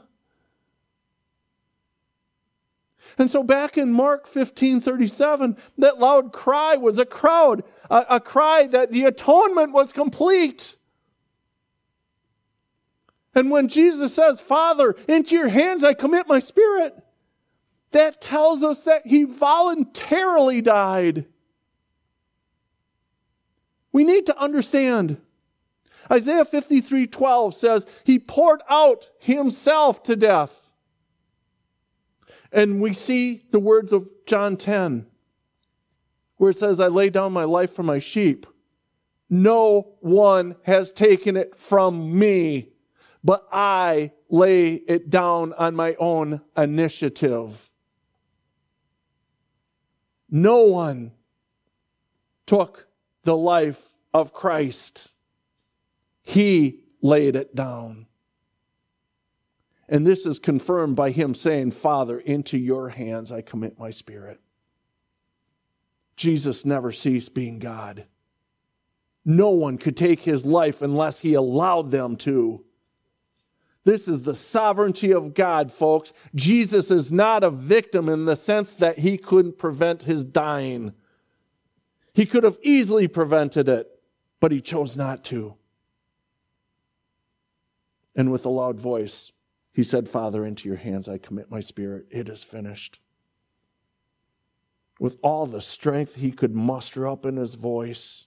A: And so back in Mark 15 37, that loud cry was a crowd, a, a cry that the atonement was complete. And when Jesus says, Father, into your hands I commit my spirit, that tells us that he voluntarily died. We need to understand. Isaiah 53 12 says, He poured out Himself to death. And we see the words of John 10, where it says, I lay down my life for my sheep. No one has taken it from me, but I lay it down on my own initiative. No one took the life of Christ. He laid it down. And this is confirmed by him saying, Father, into your hands I commit my spirit. Jesus never ceased being God. No one could take his life unless he allowed them to. This is the sovereignty of God, folks. Jesus is not a victim in the sense that he couldn't prevent his dying. He could have easily prevented it, but he chose not to. And with a loud voice, he said, Father, into your hands I commit my spirit. It is finished. With all the strength he could muster up in his voice,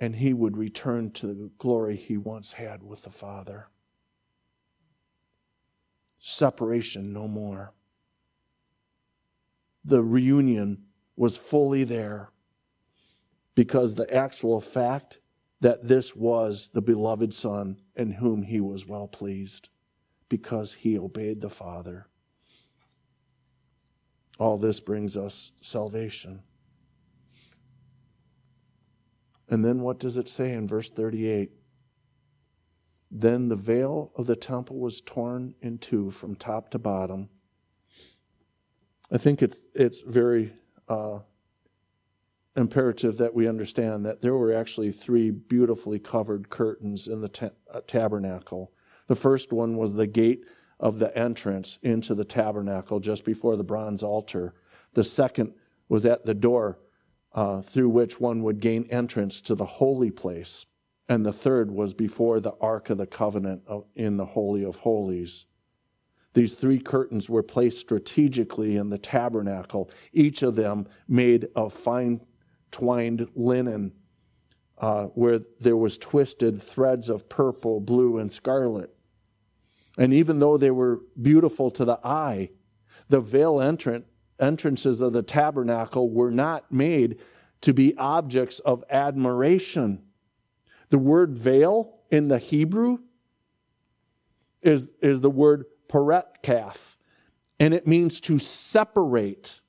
A: and he would return to the glory he once had with the Father. Separation no more. The reunion was fully there because the actual fact that this was the beloved Son in whom he was well pleased because he obeyed the Father. All this brings us salvation. And then what does it say in verse 38? Then the veil of the temple was torn in two from top to bottom. I think it's, it's very uh, imperative that we understand that there were actually three beautifully covered curtains in the ta- uh, tabernacle. The first one was the gate of the entrance into the tabernacle just before the bronze altar. The second was at the door uh, through which one would gain entrance to the holy place. And the third was before the Ark of the Covenant in the Holy of Holies. These three curtains were placed strategically in the tabernacle, each of them made of fine twined linen uh, where there was twisted threads of purple, blue, and scarlet. And even though they were beautiful to the eye, the veil entrant, entrances of the tabernacle were not made to be objects of admiration. The word veil in the Hebrew is, is the word paretkaf, and it means to separate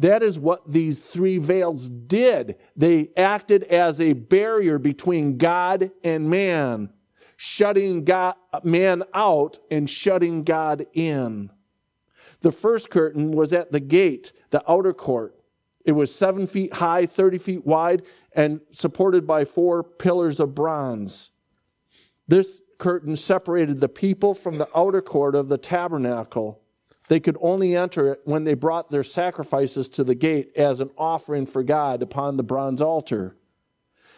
A: that is what these three veils did. They acted as a barrier between God and man, shutting God, man out and shutting God in. The first curtain was at the gate, the outer court. It was seven feet high, 30 feet wide, and supported by four pillars of bronze. This curtain separated the people from the outer court of the tabernacle. They could only enter it when they brought their sacrifices to the gate as an offering for God upon the bronze altar.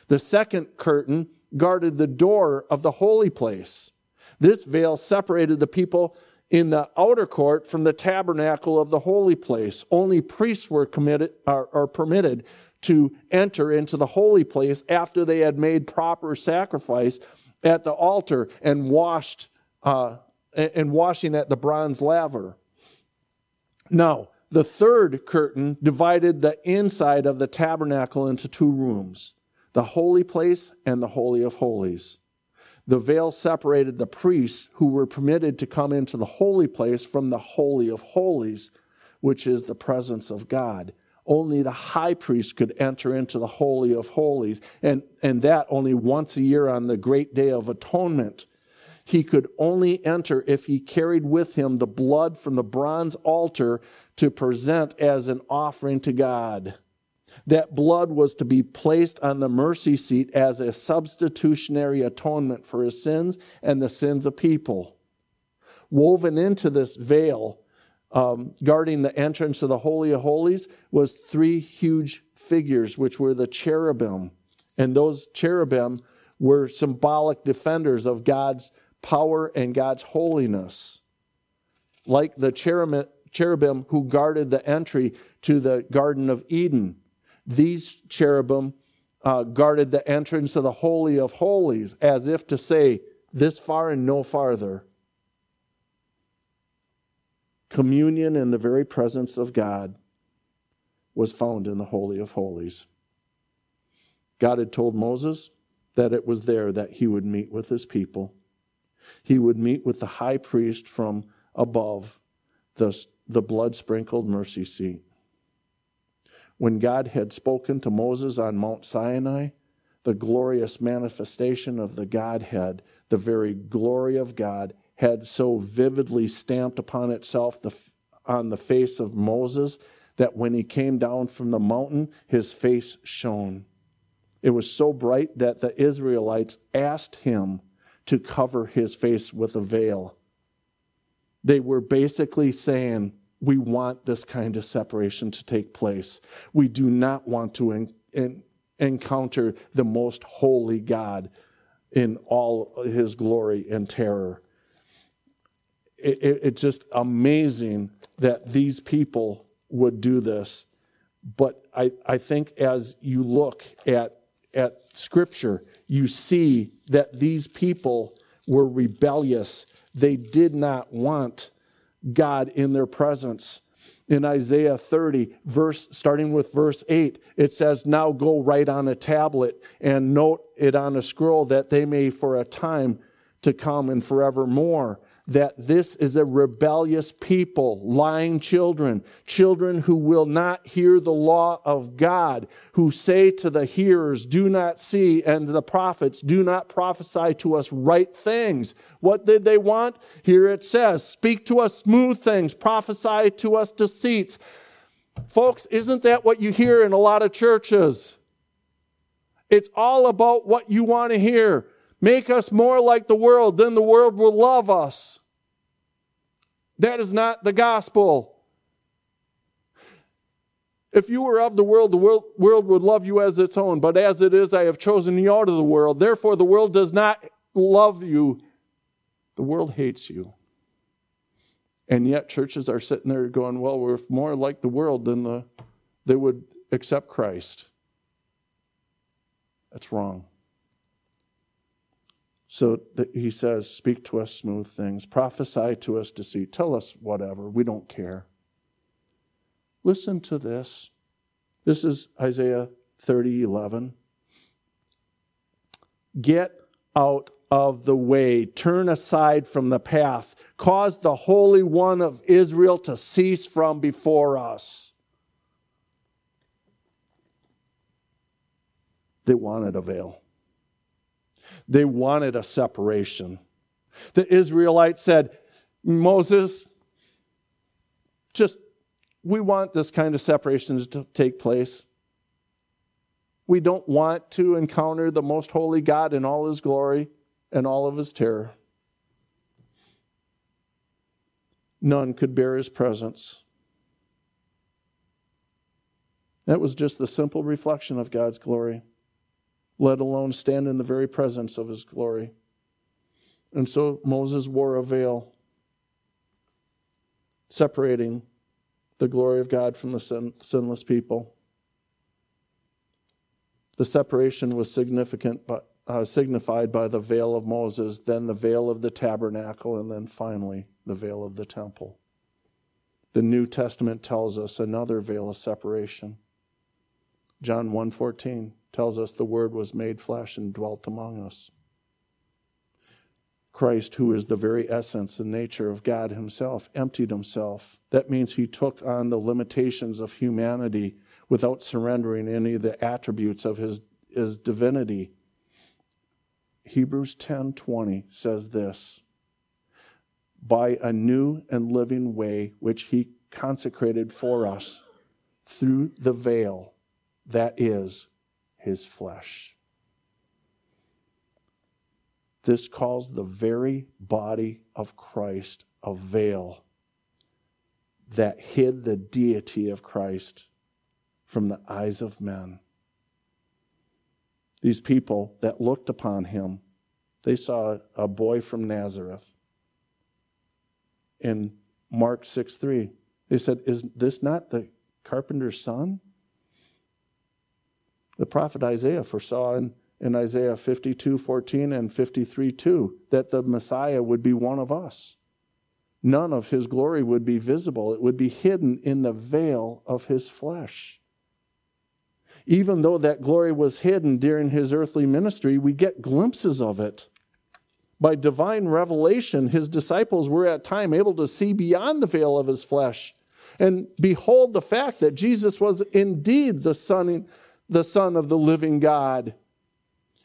A: The second curtain guarded the door of the holy place. This veil separated the people in the outer court from the tabernacle of the holy place. Only priests were committed, are, are permitted to enter into the holy place after they had made proper sacrifice at the altar and washed uh, and washing at the bronze laver. Now, the third curtain divided the inside of the tabernacle into two rooms the holy place and the holy of holies. The veil separated the priests who were permitted to come into the holy place from the holy of holies, which is the presence of God. Only the high priest could enter into the holy of holies, and, and that only once a year on the great day of atonement. He could only enter if he carried with him the blood from the bronze altar to present as an offering to God. That blood was to be placed on the mercy seat as a substitutionary atonement for his sins and the sins of people. Woven into this veil, um, guarding the entrance of the Holy of Holies, was three huge figures, which were the cherubim. And those cherubim were symbolic defenders of God's power and God's holiness. Like the cherubim, cherubim who guarded the entry to the Garden of Eden. These cherubim uh, guarded the entrance of the Holy of Holies, as if to say, This far and no farther. Communion in the very presence of God was found in the Holy of Holies. God had told Moses that it was there that he would meet with his people. He would meet with the high priest from above the, the blood sprinkled mercy seat. When God had spoken to Moses on Mount Sinai, the glorious manifestation of the Godhead, the very glory of God, had so vividly stamped upon itself the, on the face of Moses that when he came down from the mountain, his face shone. It was so bright that the Israelites asked him to cover his face with a veil. They were basically saying, We want this kind of separation to take place. We do not want to in, in, encounter the most holy God in all his glory and terror. It, it, it's just amazing that these people would do this. But I, I think as you look at, at Scripture, you see that these people were rebellious. They did not want God in their presence. In Isaiah 30, verse starting with verse 8, it says, Now go write on a tablet and note it on a scroll that they may for a time to come and forevermore that this is a rebellious people, lying children, children who will not hear the law of God, who say to the hearers, Do not see, and the prophets, Do not prophesy to us right things. What did they want? Here it says, Speak to us smooth things, prophesy to us deceits. Folks, isn't that what you hear in a lot of churches? It's all about what you want to hear. Make us more like the world, then the world will love us. That is not the gospel. If you were of the world, the world, world, would love you as its own. But as it is, I have chosen you out of the world. Therefore, the world does not love you. The world hates you. And yet, churches are sitting there going, well, we're more like the world than the, they would accept Christ. That's wrong. So he says, Speak to us smooth things, prophesy to us deceit, tell us whatever, we don't care. Listen to this. This is Isaiah 30 11. Get out of the way, turn aside from the path, cause the Holy One of Israel to cease from before us. They wanted a veil. They wanted a separation. The Israelites said, Moses, just, we want this kind of separation to take place. We don't want to encounter the most holy God in all his glory and all of his terror. None could bear his presence. That was just the simple reflection of God's glory let alone stand in the very presence of his glory. And so Moses wore a veil, separating the glory of God from the sin, sinless people. The separation was significant, but uh, signified by the veil of Moses, then the veil of the tabernacle, and then finally the veil of the temple. The New Testament tells us another veil of separation. John 1:14 tells us the word was made flesh and dwelt among us. Christ, who is the very essence and nature of God himself, emptied himself. That means he took on the limitations of humanity without surrendering any of the attributes of his, his divinity. Hebrews 10:20 says this, by a new and living way which he consecrated for us through the veil that is his flesh. This calls the very body of Christ a veil that hid the deity of Christ from the eyes of men. These people that looked upon him, they saw a boy from Nazareth. In Mark 6 3, they said, Is this not the carpenter's son? The prophet Isaiah foresaw in in Isaiah 52 14 and 53 2 that the Messiah would be one of us. None of his glory would be visible, it would be hidden in the veil of his flesh. Even though that glory was hidden during his earthly ministry, we get glimpses of it. By divine revelation, his disciples were at time able to see beyond the veil of his flesh and behold the fact that Jesus was indeed the son, the son of the living God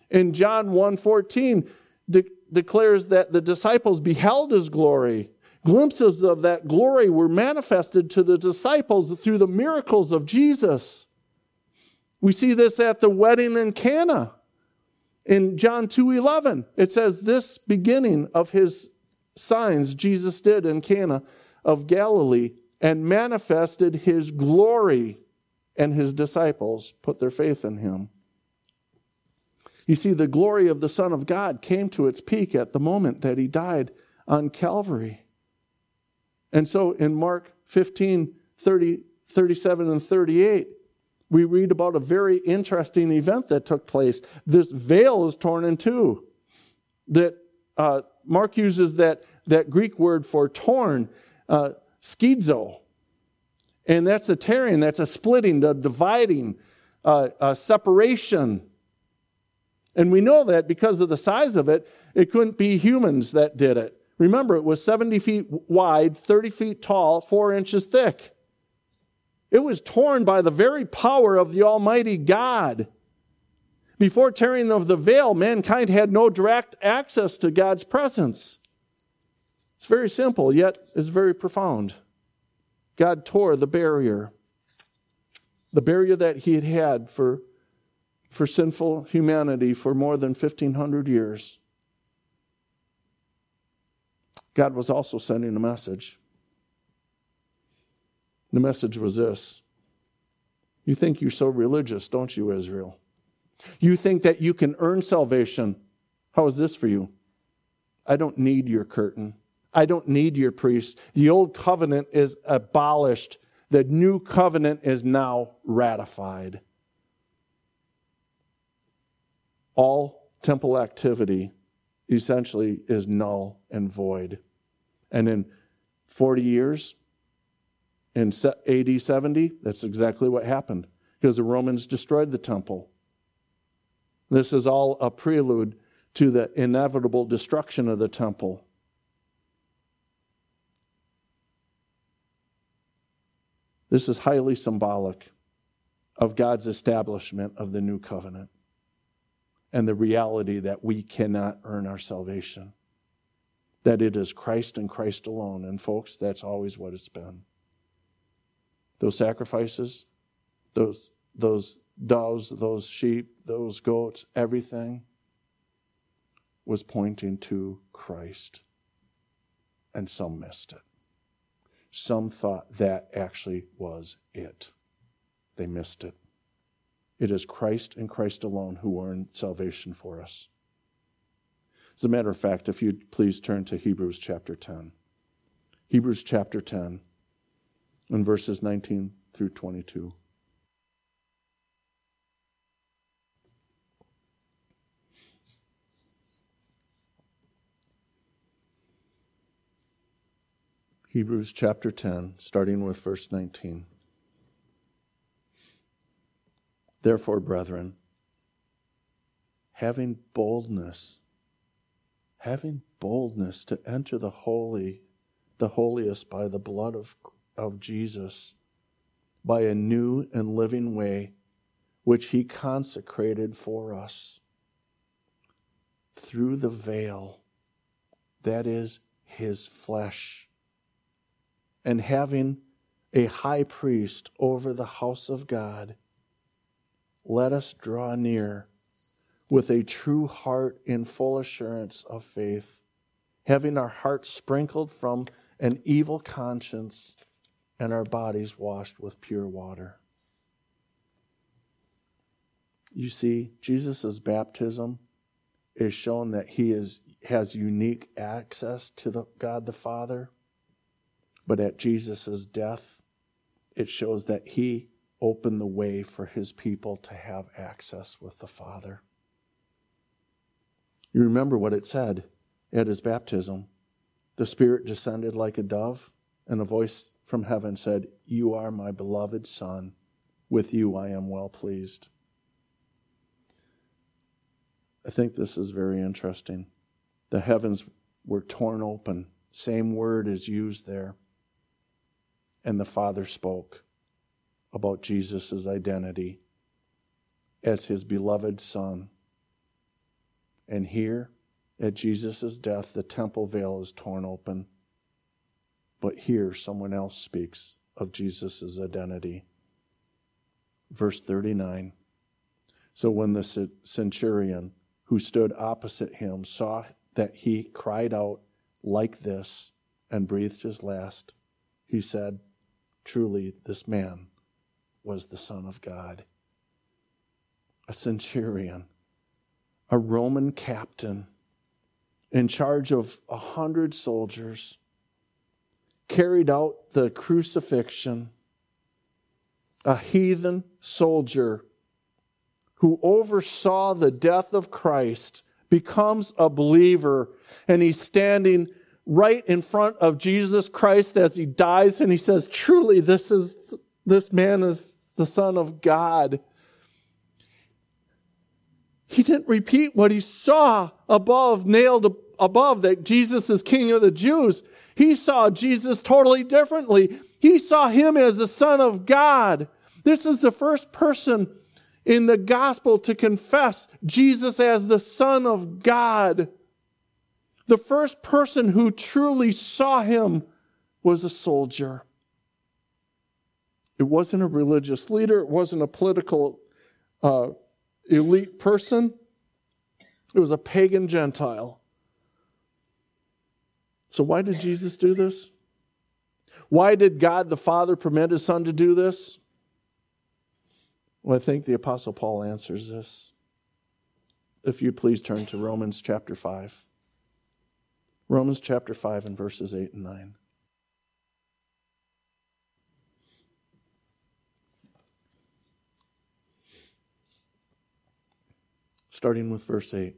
A: in John 1:14 de- declares that the disciples beheld his glory. Glimpses of that glory were manifested to the disciples through the miracles of Jesus. We see this at the wedding in Cana. In John 2:11, it says this beginning of his signs Jesus did in Cana of Galilee and manifested his glory and his disciples put their faith in him. You see, the glory of the Son of God came to its peak at the moment that he died on Calvary. And so in Mark 15, 30, 37, and 38, we read about a very interesting event that took place. This veil is torn in two. That uh, Mark uses that, that Greek word for torn, uh. And that's a tearing, that's a splitting, a dividing, uh, a separation. And we know that because of the size of it, it couldn't be humans that did it. Remember, it was 70 feet wide, 30 feet tall, four inches thick. It was torn by the very power of the Almighty God. Before tearing of the veil, mankind had no direct access to God's presence. It's very simple, yet it's very profound. God tore the barrier, the barrier that He had had for for sinful humanity for more than 1,500 years. God was also sending a message. The message was this You think you're so religious, don't you, Israel? You think that you can earn salvation. How is this for you? I don't need your curtain. I don't need your priest. The old covenant is abolished. The new covenant is now ratified. all temple activity essentially is null and void. And in 40 years, in AD 70, that's exactly what happened because the Romans destroyed the temple. This is all a prelude to the inevitable destruction of the temple. This is highly symbolic of God's establishment of the new covenant and the reality that we cannot earn our salvation. That it is Christ and Christ alone. And, folks, that's always what it's been. Those sacrifices, those, those doves, those sheep, those goats, everything was pointing to Christ. And some missed it. Some thought that actually was it. They missed it. It is Christ and Christ alone who earn salvation for us. As a matter of fact, if you'd please turn to Hebrews chapter 10. Hebrews chapter 10 and verses 19 through 22. Hebrews chapter 10, starting with verse 19. Therefore, brethren, having boldness, having boldness to enter the holy, the holiest by the blood of, of Jesus, by a new and living way, which he consecrated for us through the veil, that is, his flesh and having a high priest over the house of God, let us draw near with a true heart in full assurance of faith, having our hearts sprinkled from an evil conscience and our bodies washed with pure water. You see, Jesus' baptism is shown that he is, has unique access to the, God the Father but at Jesus' death, it shows that he opened the way for his people to have access with the Father. You remember what it said at his baptism the Spirit descended like a dove, and a voice from heaven said, You are my beloved Son. With you I am well pleased. I think this is very interesting. The heavens were torn open. Same word is used there and the Father spoke about Jesus' identity as his beloved Son. And here, at Jesus' death, the temple veil is torn open. But here, someone else speaks of Jesus' identity. Verse 39 So when the centurion who stood opposite him saw that he cried out like this and breathed his last, he said, Truly, this man was the Son of God. A centurion, a Roman captain in charge of a hundred soldiers, carried out the crucifixion, a heathen soldier who oversaw the death of Christ becomes a believer and he's standing right in front of Jesus Christ as he dies, and he says, Truly, this is this man is the Son of God. He didn't repeat what he saw above, nailed above, that Jesus is King of the Jews. He saw Jesus totally differently. He saw him as the Son of God. This is the first person in the gospel to confess Jesus as the Son of God. The first person who truly saw him was a soldier. It wasn't a religious leader, it wasn't a political uh, elite person, it was a pagan Gentile. So, why did Jesus do this? Why did God the Father permit his Son to do this? Well, I think the Apostle Paul answers this. If you please turn to Romans chapter 5. Romans chapter 5 and verses 8 and 9. Starting with verse 8.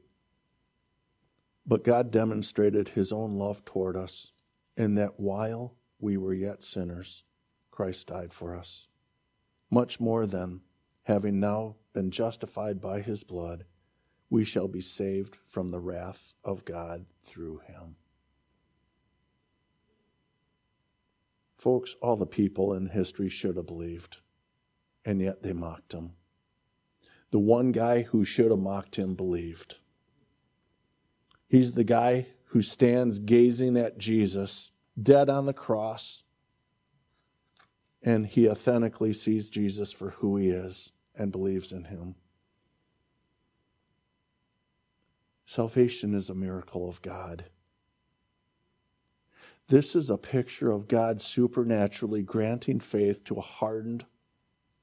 A: But God demonstrated his own love toward us, in that while we were yet sinners, Christ died for us. Much more then, having now been justified by his blood, we shall be saved from the wrath of God through him. Folks, all the people in history should have believed, and yet they mocked him. The one guy who should have mocked him believed. He's the guy who stands gazing at Jesus, dead on the cross, and he authentically sees Jesus for who he is and believes in him. Salvation is a miracle of God. This is a picture of God supernaturally granting faith to a hardened,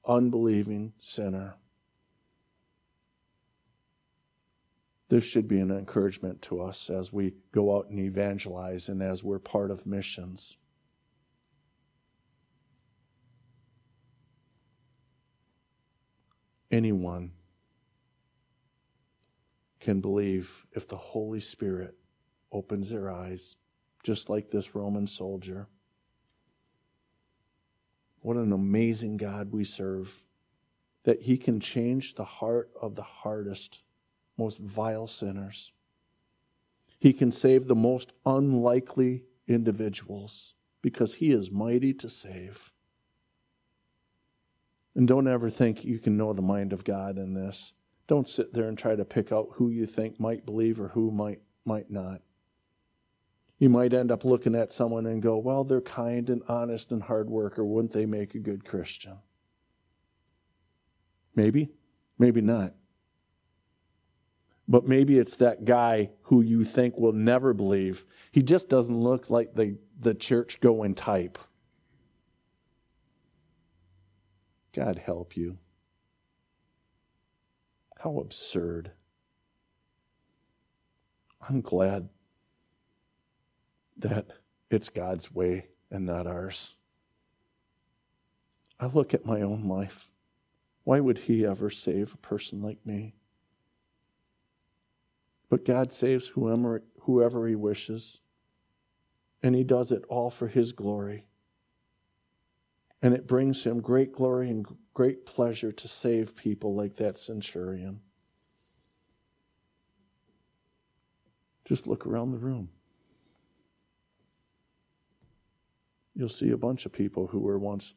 A: unbelieving sinner. This should be an encouragement to us as we go out and evangelize and as we're part of missions. Anyone can believe if the Holy Spirit opens their eyes just like this Roman soldier. What an amazing God we serve, that He can change the heart of the hardest most vile sinners. He can save the most unlikely individuals because he is mighty to save. And don't ever think you can know the mind of God in this. Don't sit there and try to pick out who you think might believe or who might might not. You might end up looking at someone and go, "Well, they're kind and honest and hard worker. Wouldn't they make a good Christian?" Maybe, maybe not. But maybe it's that guy who you think will never believe. He just doesn't look like the, the church going type. God help you. How absurd. I'm glad that it's God's way and not ours. I look at my own life. Why would He ever save a person like me? But God saves whoever, whoever He wishes, and He does it all for His glory. And it brings Him great glory and great pleasure to save people like that centurion. Just look around the room. You'll see a bunch of people who were once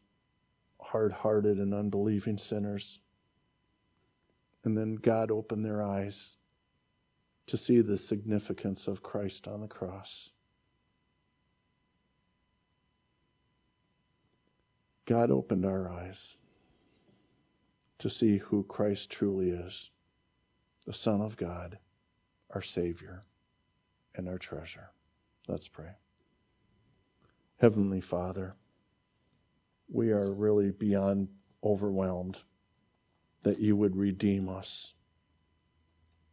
A: hard hearted and unbelieving sinners. And then God opened their eyes to see the significance of Christ on the cross. God opened our eyes to see who Christ truly is the Son of God, our Savior, and our treasure. Let's pray. Heavenly Father, we are really beyond overwhelmed that you would redeem us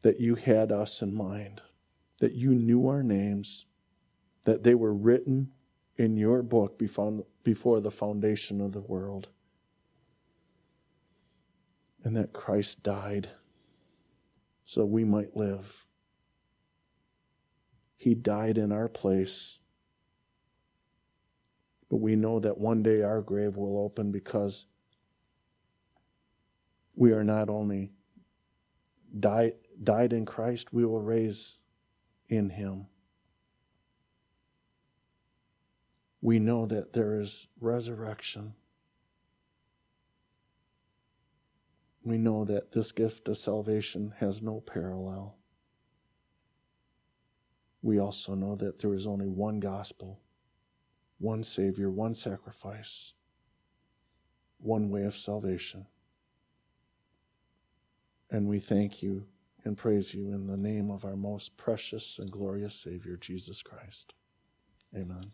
A: that you had us in mind, that you knew our names, that they were written in your book before the foundation of the world, and that Christ died so we might live. He died in our place. But we know that one day our grave will open because we are not only died, died in Christ, we will raise in him. We know that there is resurrection. We know that this gift of salvation has no parallel. We also know that there is only one gospel, one Savior, one sacrifice, one way of salvation. And we thank you and praise you in the name of our most precious and glorious Savior, Jesus Christ. Amen.